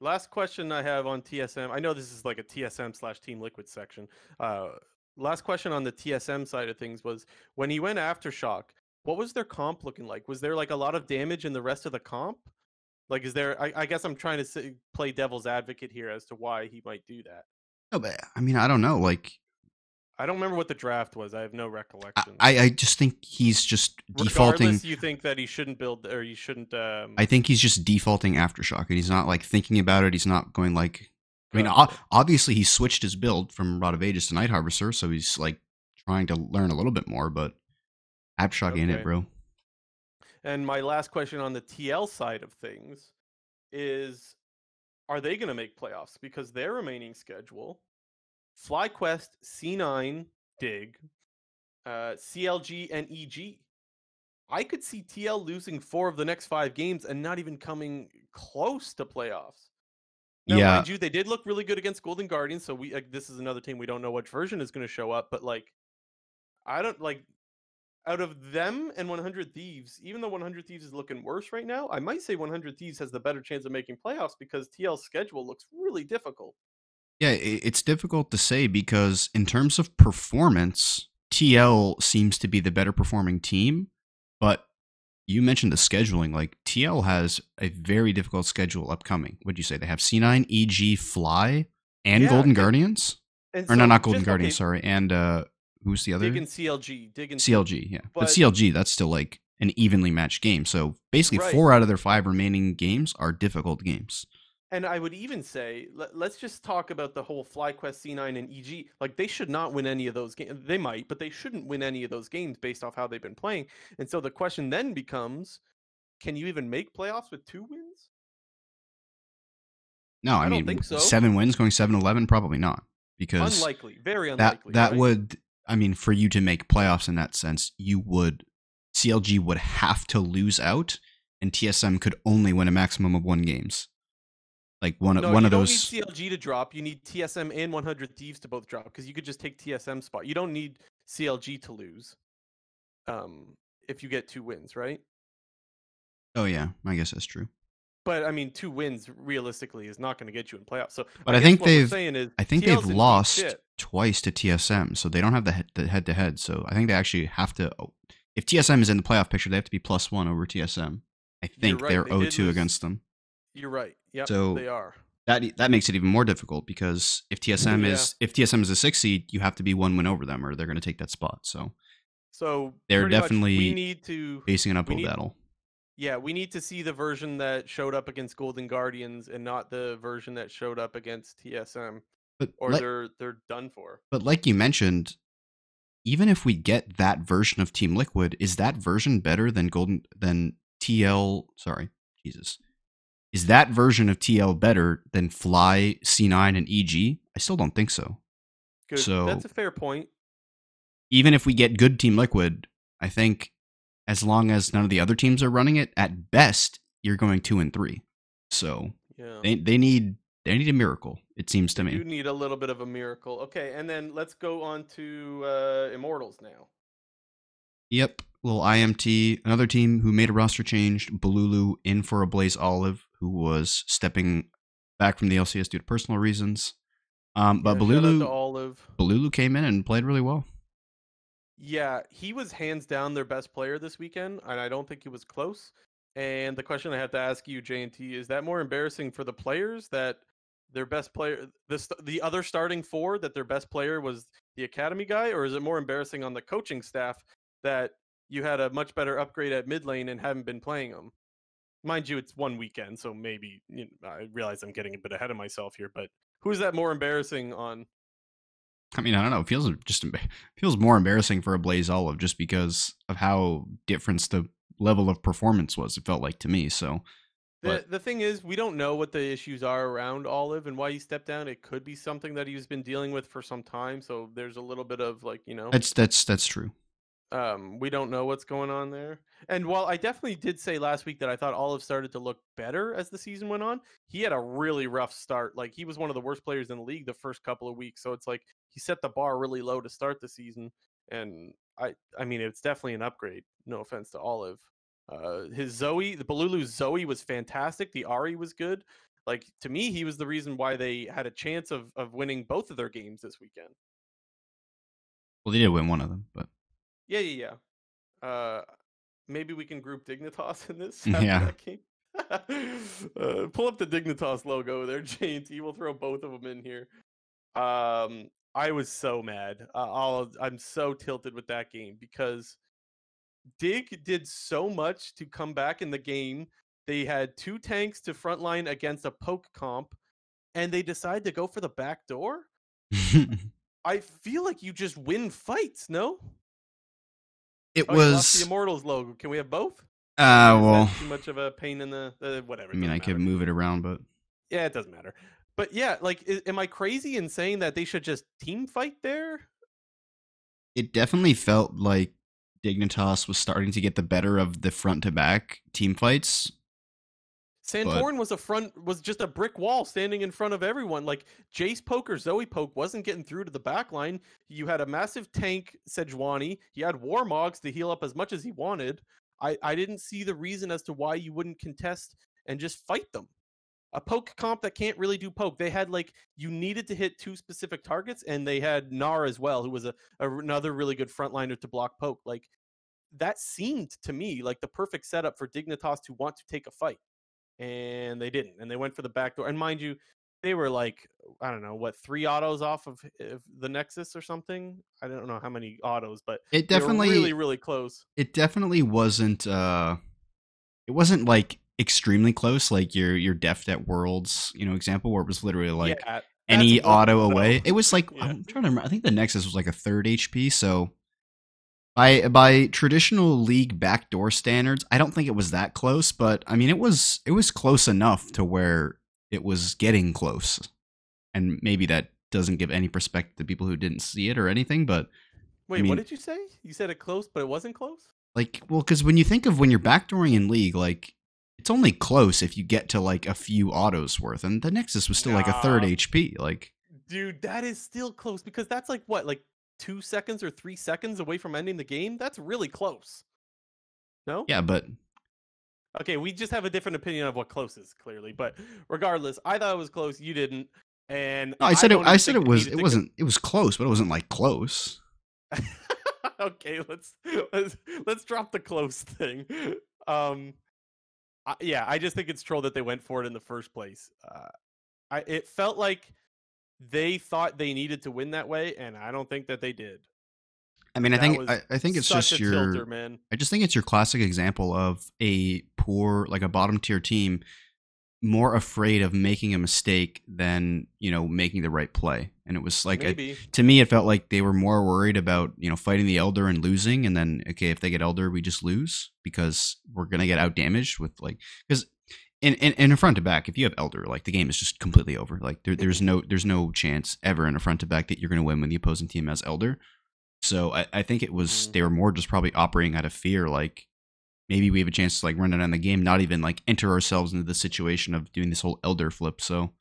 Last question I have on TSM. I know this is like a TSM slash Team Liquid section. Uh, last question on the TSM side of things was when he went aftershock. What was their comp looking like? Was there like a lot of damage in the rest of the comp? Like, is there? I, I guess I'm trying to say, play devil's advocate here as to why he might do that. No, but I mean, I don't know. Like, I don't remember what the draft was. I have no recollection. I, I just think he's just defaulting. Regardless, you think that he shouldn't build or he shouldn't. Um... I think he's just defaulting aftershock, and he's not like thinking about it. He's not going like. I mean, o- obviously he switched his build from Rod of Ages to Night Harvester, so he's like trying to learn a little bit more. But aftershock okay. ain't it, bro. And my last question on the TL side of things is: Are they going to make playoffs? Because their remaining schedule FlyQuest, C9, Dig, uh, CLG, and EG. I could see TL losing four of the next five games and not even coming close to playoffs. Now, yeah. mind you, they did look really good against Golden Guardians. So we uh, this is another team we don't know which version is going to show up. But like, I don't like out of them and 100 Thieves. Even though 100 Thieves is looking worse right now, I might say 100 Thieves has the better chance of making playoffs because TL's schedule looks really difficult. Yeah, it's difficult to say because in terms of performance, TL seems to be the better performing team, but you mentioned the scheduling. Like TL has a very difficult schedule upcoming. What'd you say? They have C9, EG, Fly, and yeah, Golden and, Guardians? And or so no, not Golden Guardians, okay. sorry. And uh who's the other? Dig and CLG. Dig and CLG, yeah. But, but CLG, that's still like an evenly matched game. So basically right. four out of their five remaining games are difficult games. And I would even say, let, us just talk about the whole FlyQuest C9 and EG. Like, they should not win any of those games. They might, but they shouldn't win any of those games based off how they've been playing. And so the question then becomes can you even make playoffs with two wins? No, I, I mean, so. seven wins going 7 11, probably not. Because unlikely, very unlikely. That, that right? would, I mean, for you to make playoffs in that sense, you would, CLG would have to lose out, and TSM could only win a maximum of one games. Like one no, one of those. You don't need CLG to drop. You need TSM and 100 Thieves to both drop because you could just take TSM spot. You don't need CLG to lose. Um, if you get two wins, right? Oh yeah, I guess that's true. But I mean, two wins realistically is not going to get you in playoffs. So, but I, I think they've. Is, I think TL's they've lost twice to TSM, so they don't have the head, the head to head. So I think they actually have to. Oh, if TSM is in the playoff picture, they have to be plus one over TSM. I think right. they're they 0-2 lose, against them. You're right. Yeah. so they are. That that makes it even more difficult because if TSM yeah. is if TSM is a six seed, you have to be one win over them, or they're going to take that spot. So, so they're definitely we need to facing an uphill need, battle. Yeah, we need to see the version that showed up against Golden Guardians and not the version that showed up against TSM, but or like, they're they're done for. But like you mentioned, even if we get that version of Team Liquid, is that version better than Golden than TL? Sorry, Jesus, is that version of TL better than Fly, C9, and EG? I still don't think so. Good. So that's a fair point. Even if we get good Team Liquid, I think as long as none of the other teams are running it, at best you're going two and three. So yeah. they they need they need a miracle. It seems to me. You need a little bit of a miracle. Okay, and then let's go on to uh, Immortals now. Yep, little IMT, another team who made a roster change. Balulu in for Ablazeolive who was stepping back from the LCS due to personal reasons. Um, but yeah, Balulu, Balulu came in and played really well. Yeah, he was hands down their best player this weekend, and I don't think he was close. And the question I have to ask you, JNT, is that more embarrassing for the players that their best player, this the other starting four, that their best player was the academy guy, or is it more embarrassing on the coaching staff that you had a much better upgrade at mid lane and haven't been playing them. Mind you, it's one weekend, so maybe you know, I realize I'm getting a bit ahead of myself here. But who's that more embarrassing on? I mean, I don't know. It feels just feels more embarrassing for Ablazeolive just because of how different the level of performance was. It felt like to me. So the but, the thing is, we don't know what the issues are around Olive and why he stepped down. It could be something that he's been dealing with for some time. So there's a little bit of like you know. That's that's that's true. Um, we don't know what's going on there. And while I definitely did say last week that I thought Olive started to look better as the season went on, he had a really rough start. Like he was one of the worst players in the league the first couple of weeks. So it's like he set the bar really low to start the season. And I, I mean, it's definitely an upgrade. No offense to Olive. Uh, his Zoe, the Balulu Zoe was fantastic. The Ahri was good. Like to me, he was the reason why they had a chance of of winning both of their games this weekend. Well, they did win one of them, but yeah, yeah, yeah. Uh, maybe we can group Dignitas in this. Yeah. uh, pull up the Dignitas logo there, JT. We'll throw both of them in here. Um, I was so mad. Uh, I'll, I'm so tilted with that game because Dig did so much to come back in the game. They had two tanks to frontline against a poke comp, and they decide to go for the back door. I feel like you just win fights, no? It oh, was the Immortals logo. Can we have both? Uh, well, too much of a pain in the uh, whatever. I mean, I matter. could move it around, but yeah, it doesn't matter. But yeah, like, is, am I crazy in saying that they should just team fight there? It definitely felt like Dignitas was starting to get the better of the front to back team fights. Santorin but... was a front was just a brick wall standing in front of everyone. Like Jace Poke or Zoe Poke wasn't getting through to the back line. You had a massive tank Sejuani. He had War Warmogs to heal up as much as he wanted. I, I didn't see the reason as to why you wouldn't contest and just fight them. A poke comp that can't really do poke. They had like you needed to hit two specific targets, and they had Gnar as well, who was a, a another really good frontliner to block poke. Like that seemed to me like the perfect setup for Dignitas to want to take a fight and they didn't, and they went for the back door. And mind you, they were like I don't know what three autos off of, the Nexus or something. I don't know how many autos, but it definitely really really close. It definitely wasn't. uh It wasn't like extremely close, like your your deft at Worlds, you know, example where it was literally like yeah, any auto away. It was like yeah. I'm trying to remember. I think the Nexus was like a third HP, so by by traditional league backdoor standards, I don't think it was that close, but I mean it was it was close enough to where it was getting close. And maybe that doesn't give any perspective to people who didn't see it or anything, but Wait, I mean, what did you say? You said it close, but it wasn't close? Like, well, because when you think of when you're backdooring in league, like it's only close if you get to like a few autos worth, and the Nexus was still nah. like a third HP. Like, dude, that is still close because that's like what, like two seconds or three seconds away from ending the game, that's really close. No? Yeah, but okay, we just have a different opinion of what close is, clearly. But regardless, I thought it was close. You didn't, and no, I said I it. I said it was. It wasn't. It was close, but it wasn't like close. okay, let's let's let's drop the close thing. Um, I, yeah, I just think it's troll that they went for it in the first place. Uh, I it felt like they thought they needed to win that way, and I don't think that they did. I mean, I think I, I, think it's just your tilter, man. I just think it's your classic example of a poor, like a bottom tier team, more afraid of making a mistake than you know making the right play. And it was like a, to me, it felt like they were more worried about you know fighting the elder and losing, and then okay, if they get elder, we just lose because we're gonna get out damaged with like because in, in, in a front to back, if you have Elder, like the game is just completely over. Like there, there's no there's no chance ever in a front to back that you're going to win when the opposing team has Elder. So I, I think it was mm. they were more just probably operating out of fear, like maybe we have a chance to like run it on the game, not even like enter ourselves into the situation of doing this whole Elder flip. So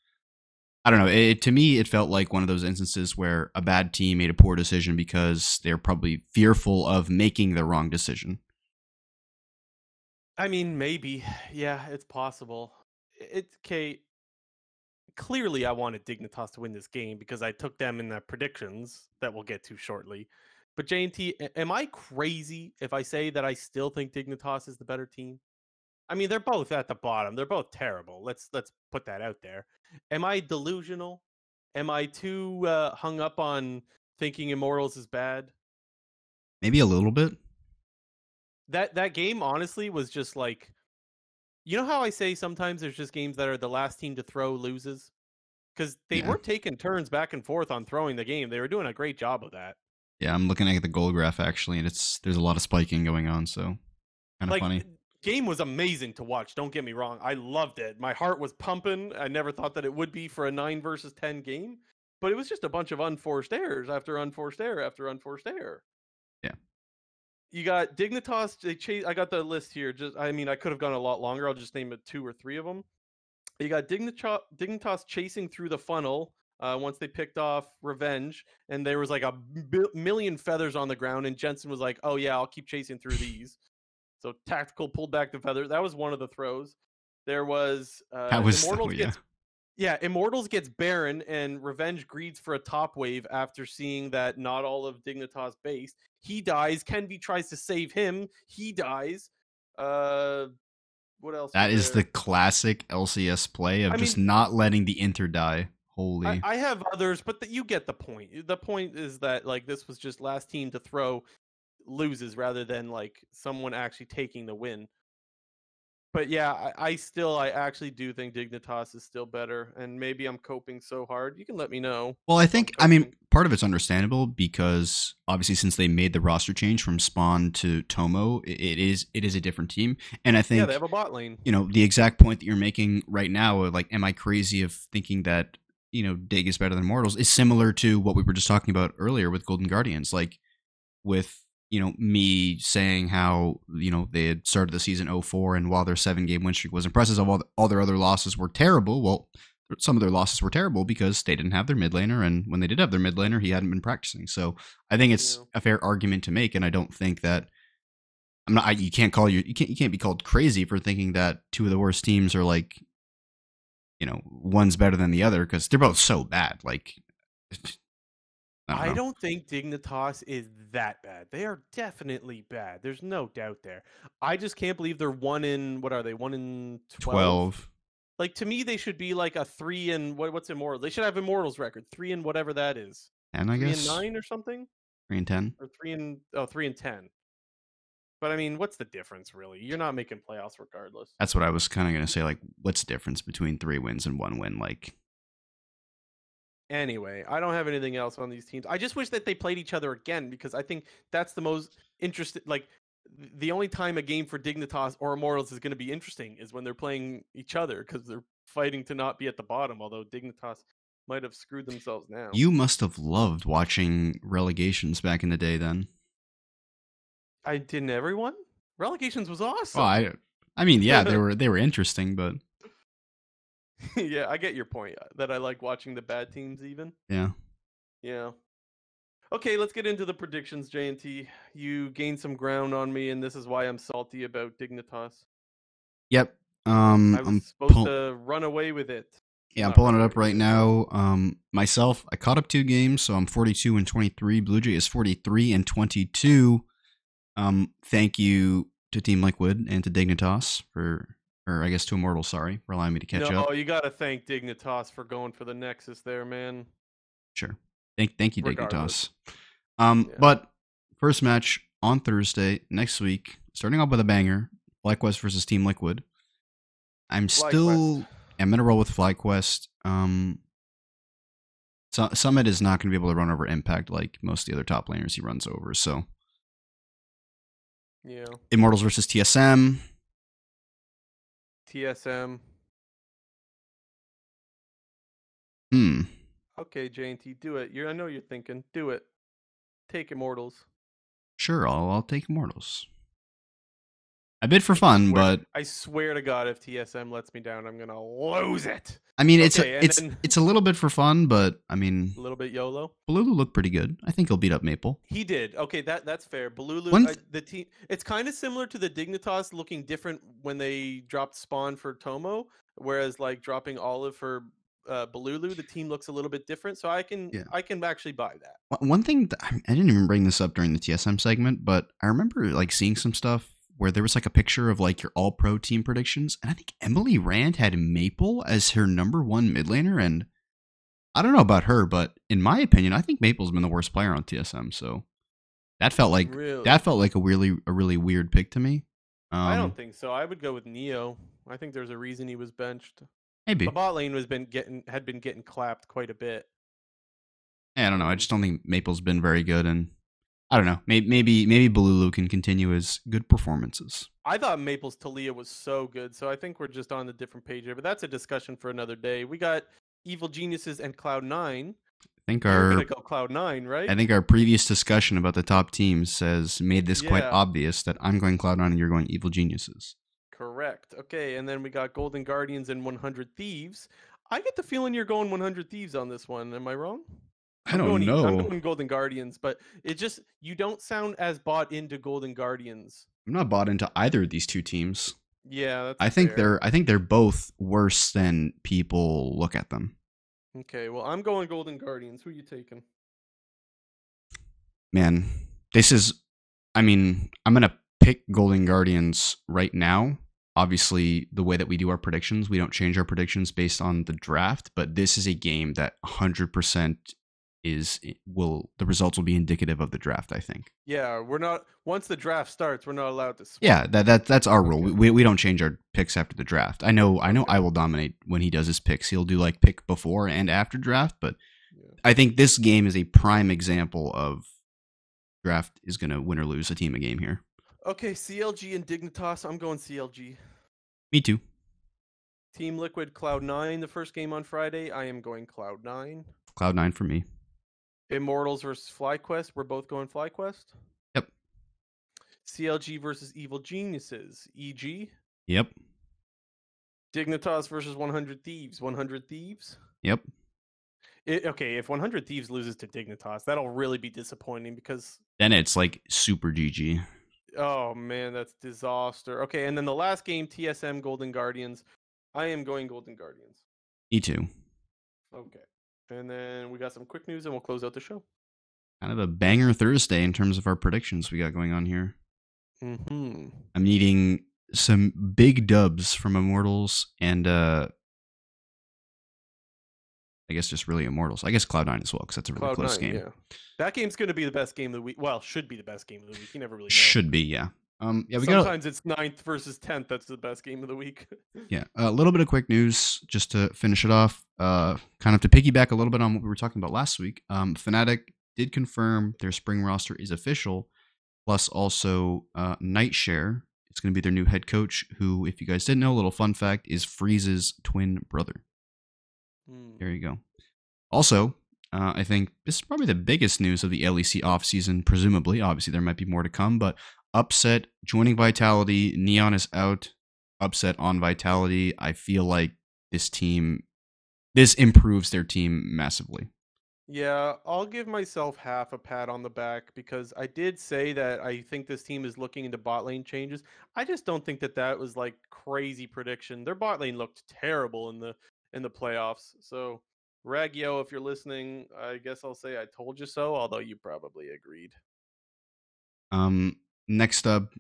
I don't know. It, to me, it felt like one of those instances where a bad team made a poor decision because they're probably fearful of making the wrong decision. I mean, maybe. Yeah, it's possible. It's okay. Clearly, I wanted Dignitas to win this game because I took them in the predictions that we'll get to shortly. But JNT, am I crazy if I say that I still think Dignitas is the better team? I mean, they're both at the bottom. They're both terrible. Let's let's put that out there. Am I delusional? Am I too uh, hung up on thinking Immortals is bad? Maybe a little bit. That that game honestly was just like you know how I say sometimes there's just games that are the last team to throw loses because they Yeah. weren't taking turns back and forth on throwing the game. They were doing a great job of that. Yeah, I'm looking at the goal graph actually, and it's there's a lot of spiking going on, so kind of like funny. game was amazing to watch. Don't get me wrong, I loved it. My heart was pumping. I never thought that it would be for a nine versus ten game, but it was just a bunch of unforced errors after unforced error after unforced error. You got Dignitas. They chase. I got the list here. Just, I mean, I could have gone a lot longer. I'll just name it two or three of them. You got Dignitas, Dignitas chasing through the funnel uh, once they picked off Revenge, and there was like a million feathers on the ground, and Jensen was like, "Oh yeah, I'll keep chasing through these." so tactical pulled back the feather. That was one of the throws. There was uh, That was Immortals oh, yeah. gets yeah, Immortals gets Baron, and Revenge greeds for a top wave after seeing that not all of Dignitas base. He dies. Kenby tries to save him. He dies. Uh, what else? That is the classic LCS play of I just mean- not letting the Inter die. Holy. I, I have others, but the, you get the point. The point is that like this was just last team to throw loses rather than like someone actually taking the win. But yeah, I, I still I actually do think Dignitas is still better, and maybe I'm coping so hard. You can let me know. Well, I think I mean part of it's understandable because obviously since they made the roster change from Spawn to Tomo, it is it is a different team, and I think yeah, they have a bot lane. you know the exact point that you're making right now. Like, am I crazy of thinking that you know Dig is better than Mortals? Is similar to what we were just talking about earlier with Golden Guardians, like with you know me saying how you know they had started the season 04 and while their seven game win streak was impressive, all, all their other losses were terrible. Well, some of their losses were terrible because they didn't have their mid laner, and when they did have their mid laner, he hadn't been practicing. So I think it's Yeah. a fair argument to make, and I don't think that I'm not. I, you can't call you. You can't. You can't be called crazy for thinking that two of the worst teams are like, you know, one's better than the other because they're both so bad. Like, I don't. I don't think Dignitas is that bad. They are definitely bad. There's no doubt there. I just can't believe they're one in what are they? One in twelve. Twelve. Like to me, they should be like a three and what? What's immortal? They should have immortals record three and whatever that is. And I three guess and nine or something, three and ten. or three and oh three and ten. But I mean, what's the difference really? You're not making playoffs regardless. That's what I was kind of gonna say. Like, what's the difference between three wins and one win? Like, Anyway, I don't have anything else on these teams. I just wish that they played each other again because I think that's the most interesting. Like, the only time a game for Dignitas or Immortals is going to be interesting is when they're playing each other because they're fighting to not be at the bottom. Although Dignitas might have screwed themselves now. you must have loved watching relegations back in the day. Then, I didn't. Everyone relegations was oh, awesome. well, I, I mean, yeah, they were they were interesting, but yeah, I get your point. uh, That I like watching the bad teams even. yeah, Yeah. Okay, let's get into the predictions, JNT. You gained some ground on me, and this is why I'm salty about Dignitas. yep. Um, I was I'm supposed pull- to run away with it. Yeah, I'm Not pulling it up right now. Um, myself, I caught up two games, so I'm 42 and 23. Blue Jay is 43 and 22. Um, thank you to Team Liquid and to Dignitas for, or I guess to Immortal, sorry, for allowing me to catch no, up. Oh, you got to thank Dignitas for going for the Nexus there, man. Sure. Thank, thank you, Regardless. Dignitas. Um, Yeah. but first match on Thursday next week, starting off with a banger: FlyQuest versus Team Liquid. I'm still FlyQuest. I'm gonna roll with FlyQuest. Um, Su- Summit is not gonna be able to run over Impact like most of the other top laners he runs over. So Yeah. Immortals versus TSM. TSM. Hmm. Okay, JNT, do it. You're, I know you're thinking. Do it. Take Immortals. Sure, I'll I'll take Immortals. I bid for fun, Swear- but I swear to God, if TSM lets me down, I'm gonna lose it. I mean it's Okay, a, it's then- it's a little bit for fun, but I mean A little bit YOLO. Balulu looked pretty good. I think he'll beat up Maple. He did. Okay, that that's fair. Balulu, One I- the team. It's kind of similar to the Dignitas looking different when they dropped Spawn for Tomo, whereas like dropping Olive for uh, Balulu, the team looks a little bit different. So I can Yeah. I can actually buy that. One- One thing that, I didn't even bring this up during the TSM segment, but I remember like seeing some stuff where there was like a picture of like your all pro team predictions, and I think Emily Rand had Maple as her number one mid laner, and I don't know about her, but in my opinion, I think Maple's been the worst player on TSM. So That felt like really? that felt like a really a really weird pick to me. Um, I don't think so. I would go with Neo. I think there's a reason he was benched. maybe. The bot lane was been getting had been getting clapped quite a bit. Yeah, I don't know. I just don't think Maple's been very good, and I don't know. Maybe maybe maybe Balulu can continue his good performances. I thought Maple's Taliyah was so good, so I think we're just on a different page here. But that's a discussion for another day. We got Evil Geniuses and Cloud Nine. I think our go Cloud Nine, right? I think our previous discussion about the top teams says made this quite obvious that I'm going Cloud Nine and you're going Evil Geniuses. Correct. Okay, and then we got Golden Guardians and 100 Thieves. I get the feeling you're going 100 Thieves on this one. Am I wrong? I I'm going, E- know. I'm going Golden Guardians, but it just you don't sound as bought into Golden Guardians. I'm not bought into either of these two teams. Yeah, I think fair. they're I think they're both worse than people look at them. okay. Well, I'm going Golden Guardians. Who are you taking? Man, this is I mean, I'm going to pick Golden Guardians right now. Obviously, the way that we do our predictions, we don't change our predictions based on the draft, but this is a game that 100% is eh, will the results will be indicative of the draft, I think. Yeah, we're not. Once the draft starts, we're not allowed to. Yeah, that, that that's our rule. Okay. We, we don't change our picks after the draft. I know I know. I will dominate when he does his picks. He'll do like pick before and after draft, but Yeah. I think this game is a prime example of draft is going to win or lose a team a game here. Okay, CLG and Dignitas. I'm going CLG. Me too. Team Liquid Cloud Nine. The first game on Friday. I am going Cloud Nine. Cloud 9 for me. Immortals versus FlyQuest. We're both going FlyQuest. Yep. CLG versus Evil Geniuses. EG. Yep. Dignitas versus 100 Thieves. 100 Thieves. Yep. It, okay, if 100 Thieves loses to Dignitas, that'll really be disappointing because Then it's like super GG. oh man, that's disaster. Okay, and then the last game, TSM Golden Guardians. I am going Golden Guardians. Me too. Okay. And then we got some quick news and we'll close out the show. Kind of a banger Thursday in terms of our predictions we got going on here. Mm-hmm. I'm needing some big dubs from Immortals and uh I guess just really Immortals. I guess Cloud9 as well because that's a really Cloud close Nine, game. yeah. That game's going to be the best game of the week. Well, should be the best game of the week. You never really know. Should be, yeah. Um yeah, we got Sometimes it's ninth versus tenth. That's the best game of the week. Yeah, a little bit of quick news just to finish it off. Uh, kind of to piggyback a little bit on what we were talking about last week. Um, Fnatic did confirm their spring roster is official, plus also uh, Nightshare is going to be their new head coach. Who, if you guys didn't know, a little fun fact is Freeze's twin brother. Hmm. There you go. Also, uh, I think this is probably the biggest news of the LEC offseason, presumably. Obviously, there might be more to come, but upset joining Vitality. Neon is out. Upset on Vitality. I feel like this team, this improves their team massively. Yeah, I'll give myself half a pat on the back because I did say that I think this team is looking into bot lane changes. I just don't think that that was like crazy prediction. Their bot lane looked terrible in the in the playoffs. So, Ragyo, if you're listening, I guess I'll say I told you so, although you probably agreed. Um, next up,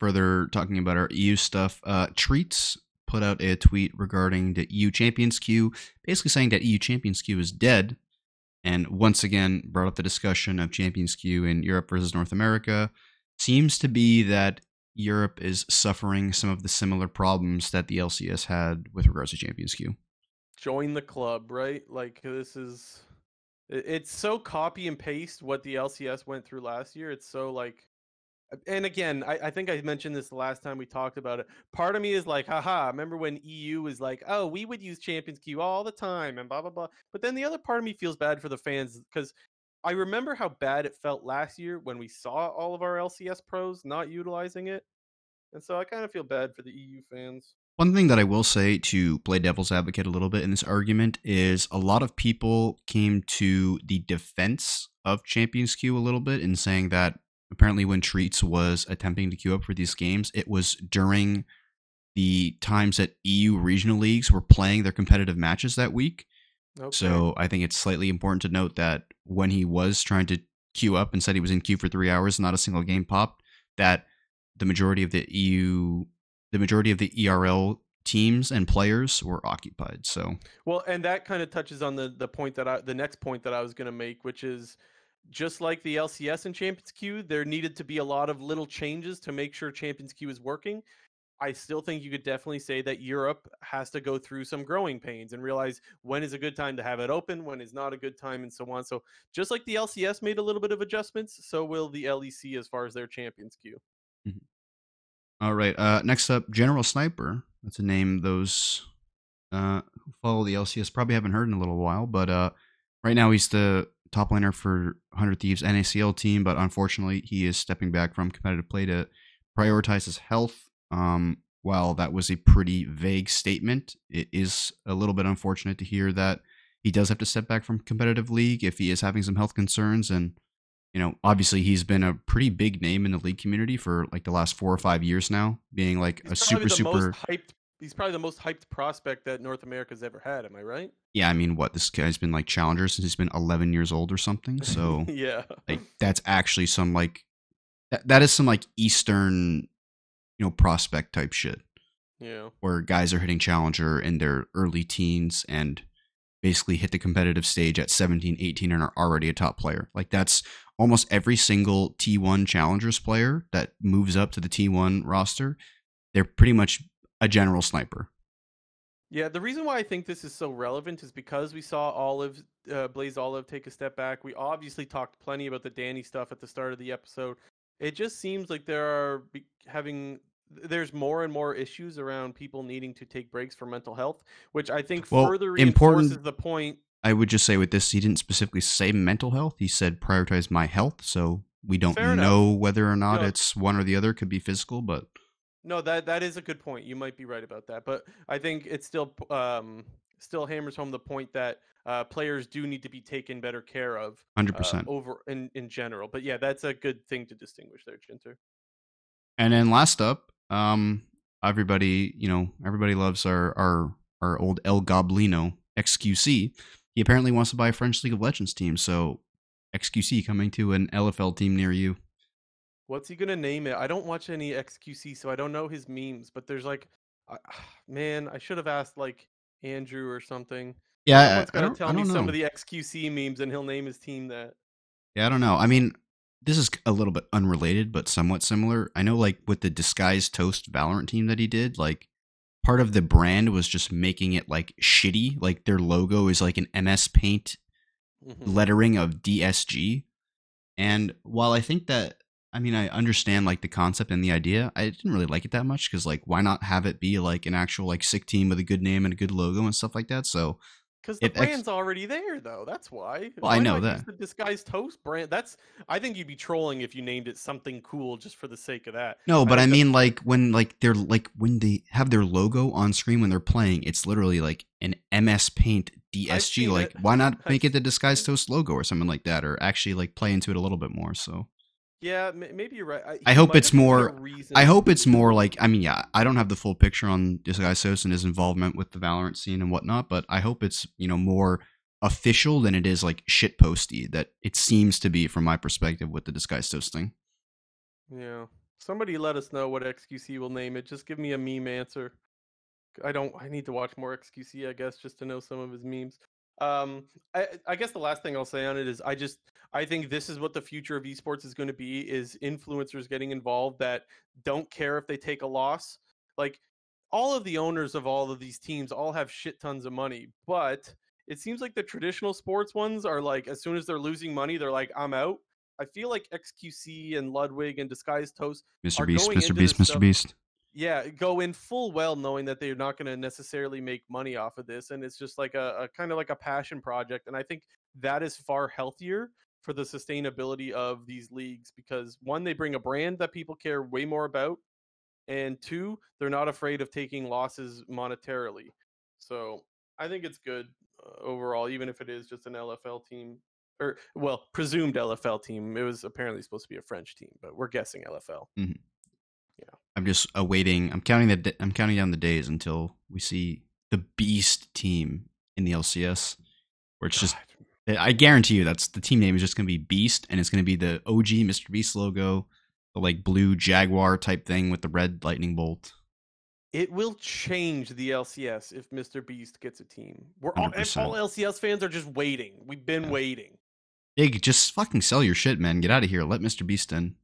further talking about our EU stuff, uh, Treatz put out a tweet regarding the EU Champions Queue, basically saying that EU Champions Queue is dead, and once again brought up the discussion of Champions Queue in Europe versus North America. Seems to be that Europe is suffering some of the similar problems that the LCS had with regards to Champions Queue. Join the club, right? Like this is. It's so copy and paste what the LCS went through last year. It's so like and again, I, I think I mentioned this the last time we talked about it. Part of me is like, haha, remember when EU was like, oh, we would use Champions Queue all the time and blah blah blah. But then the other part of me feels bad for the fans because I remember how bad it felt last year when we saw all of our LCS pros not utilizing it. And so I kind of feel bad for the EU fans. One thing that I will say to play devil's advocate a little bit in this argument is a lot of people came to the defense of Champions Queue a little bit in saying that apparently when Treatz was attempting to queue up for these games, it was during the times that EU regional leagues were playing their competitive matches that week. Okay. So I think it's slightly important to note that when he was trying to queue up and said he was in queue for three hours, not a single game popped, that the majority of the EU, the majority of the ERL teams and players were occupied. So Well, and that kind of touches on the the point that I the next point that I was going to make, which is just like the LCS and Champions Queue, there needed to be a lot of little changes to make sure Champions Queue is working. I still think you could definitely say that Europe has to go through some growing pains and realize when is a good time to have it open, when is not a good time, and so on. So just like the LCS made a little bit of adjustments, so will the LEC as far as their champions queue. Mm-hmm. All right. Uh, next up, General Sniper. That's a name those uh, who follow the LCS probably haven't heard in a little while, but uh, right now he's the top laner for 100 Thieves NACL team, but unfortunately he is stepping back from competitive play to prioritize his health um, while that was a pretty vague statement, it is a little bit unfortunate to hear that he does have to step back from competitive league if he is having some health concerns. And, you know, obviously he's been a pretty big name in the league community for like the last four or five years now, being like he's a super, super. hyped, he's probably the most hyped prospect that North America's ever had. Am I right? Yeah. I mean, what? This guy's been like challenger since he's been 11 years old or something. So, yeah. Like, that's actually some like, that, that is some like Eastern you know, prospect type shit. Yeah. Where guys are hitting challenger in their early teens and basically hit the competitive stage at 17, 18 and are already a top player. Like that's almost every single T1 challengers player that moves up to the T1 roster. They're pretty much a general sniper. Yeah, the reason why I think this is so relevant is because we saw Olive, uh, Blaze Olive take a step back. We obviously talked plenty about the Danny stuff at the start of the episode. It just seems like there are having there's more and more issues around people needing to take breaks for mental health, which I think well, further reinforces the point. I would just say with this, he didn't specifically say mental health. He said prioritize my health. So we don't Fair know enough. whether or not no. it's one or the other. Could be physical, but no, that that is a good point. You might be right about that, but I think it still um, still hammers home the point that uh, players do need to be taken better care of. Hundred uh, percent over in in general. But yeah, that's a good thing to distinguish there, Chinter. And then last up, um, everybody, you know, everybody loves our our our old El Goblino XQC. He apparently wants to buy a French League of Legends team, so XQC coming to an LFL team near you. What's he gonna name it? I don't watch any XQC, so I don't know his memes. But there's like, uh, man, I should have asked like Andrew or something. Yeah, Someone's I, I don't, tell me know. some of the XQC memes, and he'll name his team that. Yeah, I don't know. I mean, this is a little bit unrelated, but somewhat similar. I know, like with the disguised toast Valorant team that he did, like part of the brand was just making it like shitty. Like their logo is like an MS Paint mm-hmm. lettering of DSG. And while I think that, I mean, I understand like the concept and the idea, I didn't really like it that much because like, why not have it be like an actual like sick team with a good name and a good logo and stuff like that? So because the brand's ex- already there, though. That's why. Well, why I know that the disguised toast brand. That's. I think you'd be trolling if you named it something cool just for the sake of that. No, but I, I mean, like when like they're like when they have their logo on screen when they're playing, it's literally like an MS Paint DSG. Like, it. why not make it the disguised toast logo or something like that, or actually like play into it a little bit more? So. Yeah, maybe you're right. I, I hope it's more. I hope it's more like. I mean, yeah, I don't have the full picture on this guy Sos and his involvement with the Valorant scene and whatnot, but I hope it's you know more official than it is like shit posty that it seems to be from my perspective with the disguise toasting. Yeah, somebody let us know what XQC will name it. Just give me a meme answer. I don't. I need to watch more XQC, I guess, just to know some of his memes. Um, I, I guess the last thing I'll say on it is I just I think this is what the future of esports is going to be: is influencers getting involved that don't care if they take a loss. Like all of the owners of all of these teams all have shit tons of money, but it seems like the traditional sports ones are like as soon as they're losing money, they're like, I'm out. I feel like XQC and Ludwig and Disguised Toast, Mr. Beast, Mr. Beast, Mr. Beast yeah go in full well knowing that they're not going to necessarily make money off of this and it's just like a, a, kind of like a passion project and i think that is far healthier for the sustainability of these leagues because one they bring a brand that people care way more about and two they're not afraid of taking losses monetarily so i think it's good uh, overall even if it is just an lfl team or well presumed lfl team it was apparently supposed to be a french team but we're guessing lfl mm-hmm. I'm just awaiting. I'm counting the. I'm counting down the days until we see the Beast team in the LCS, where it's just. Eh, I guarantee you, that's the team name is just going to be Beast, and it's going to be the OG Mr. Beast logo, the like blue Jaguar type thing with the red lightning bolt. It will change the LCS if Mr. Beast gets a team. We're all, all LCS fans are just waiting. We've been yeah. waiting. Big, just fucking sell your shit, man. Get out of here. Let Mr. Beast in.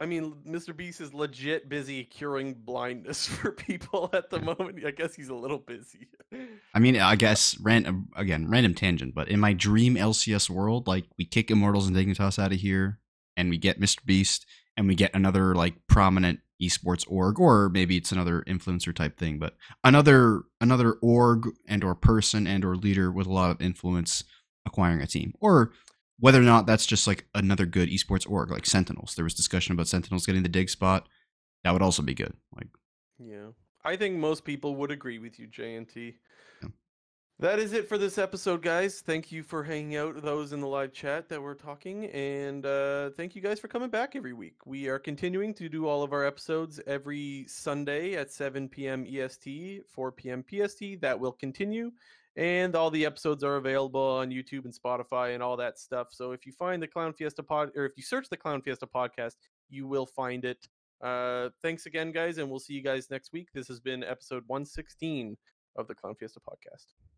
I mean, Mr. Beast is legit busy curing blindness for people at the moment. I guess he's a little busy. I mean, I guess random again, random tangent, but in my dream LCS world, like we kick Immortals and Dignitas out of here, and we get Mr. Beast, and we get another like prominent esports org, or maybe it's another influencer type thing, but another another org and or person and or leader with a lot of influence acquiring a team, or whether or not that's just like another good esports org, like Sentinels. There was discussion about Sentinels getting the dig spot. That would also be good. Like, yeah, I think most people would agree with you, JNT. Yeah. That is it for this episode, guys. Thank you for hanging out, those in the live chat that we're talking, and uh, thank you guys for coming back every week. We are continuing to do all of our episodes every Sunday at 7 p.m. EST, 4 p.m. PST. That will continue and all the episodes are available on YouTube and Spotify and all that stuff. So if you find the Clown Fiesta pod, or if you search the Clown Fiesta podcast, you will find it. Uh, thanks again, guys, and we'll see you guys next week. This has been episode 116 of the Clown Fiesta podcast.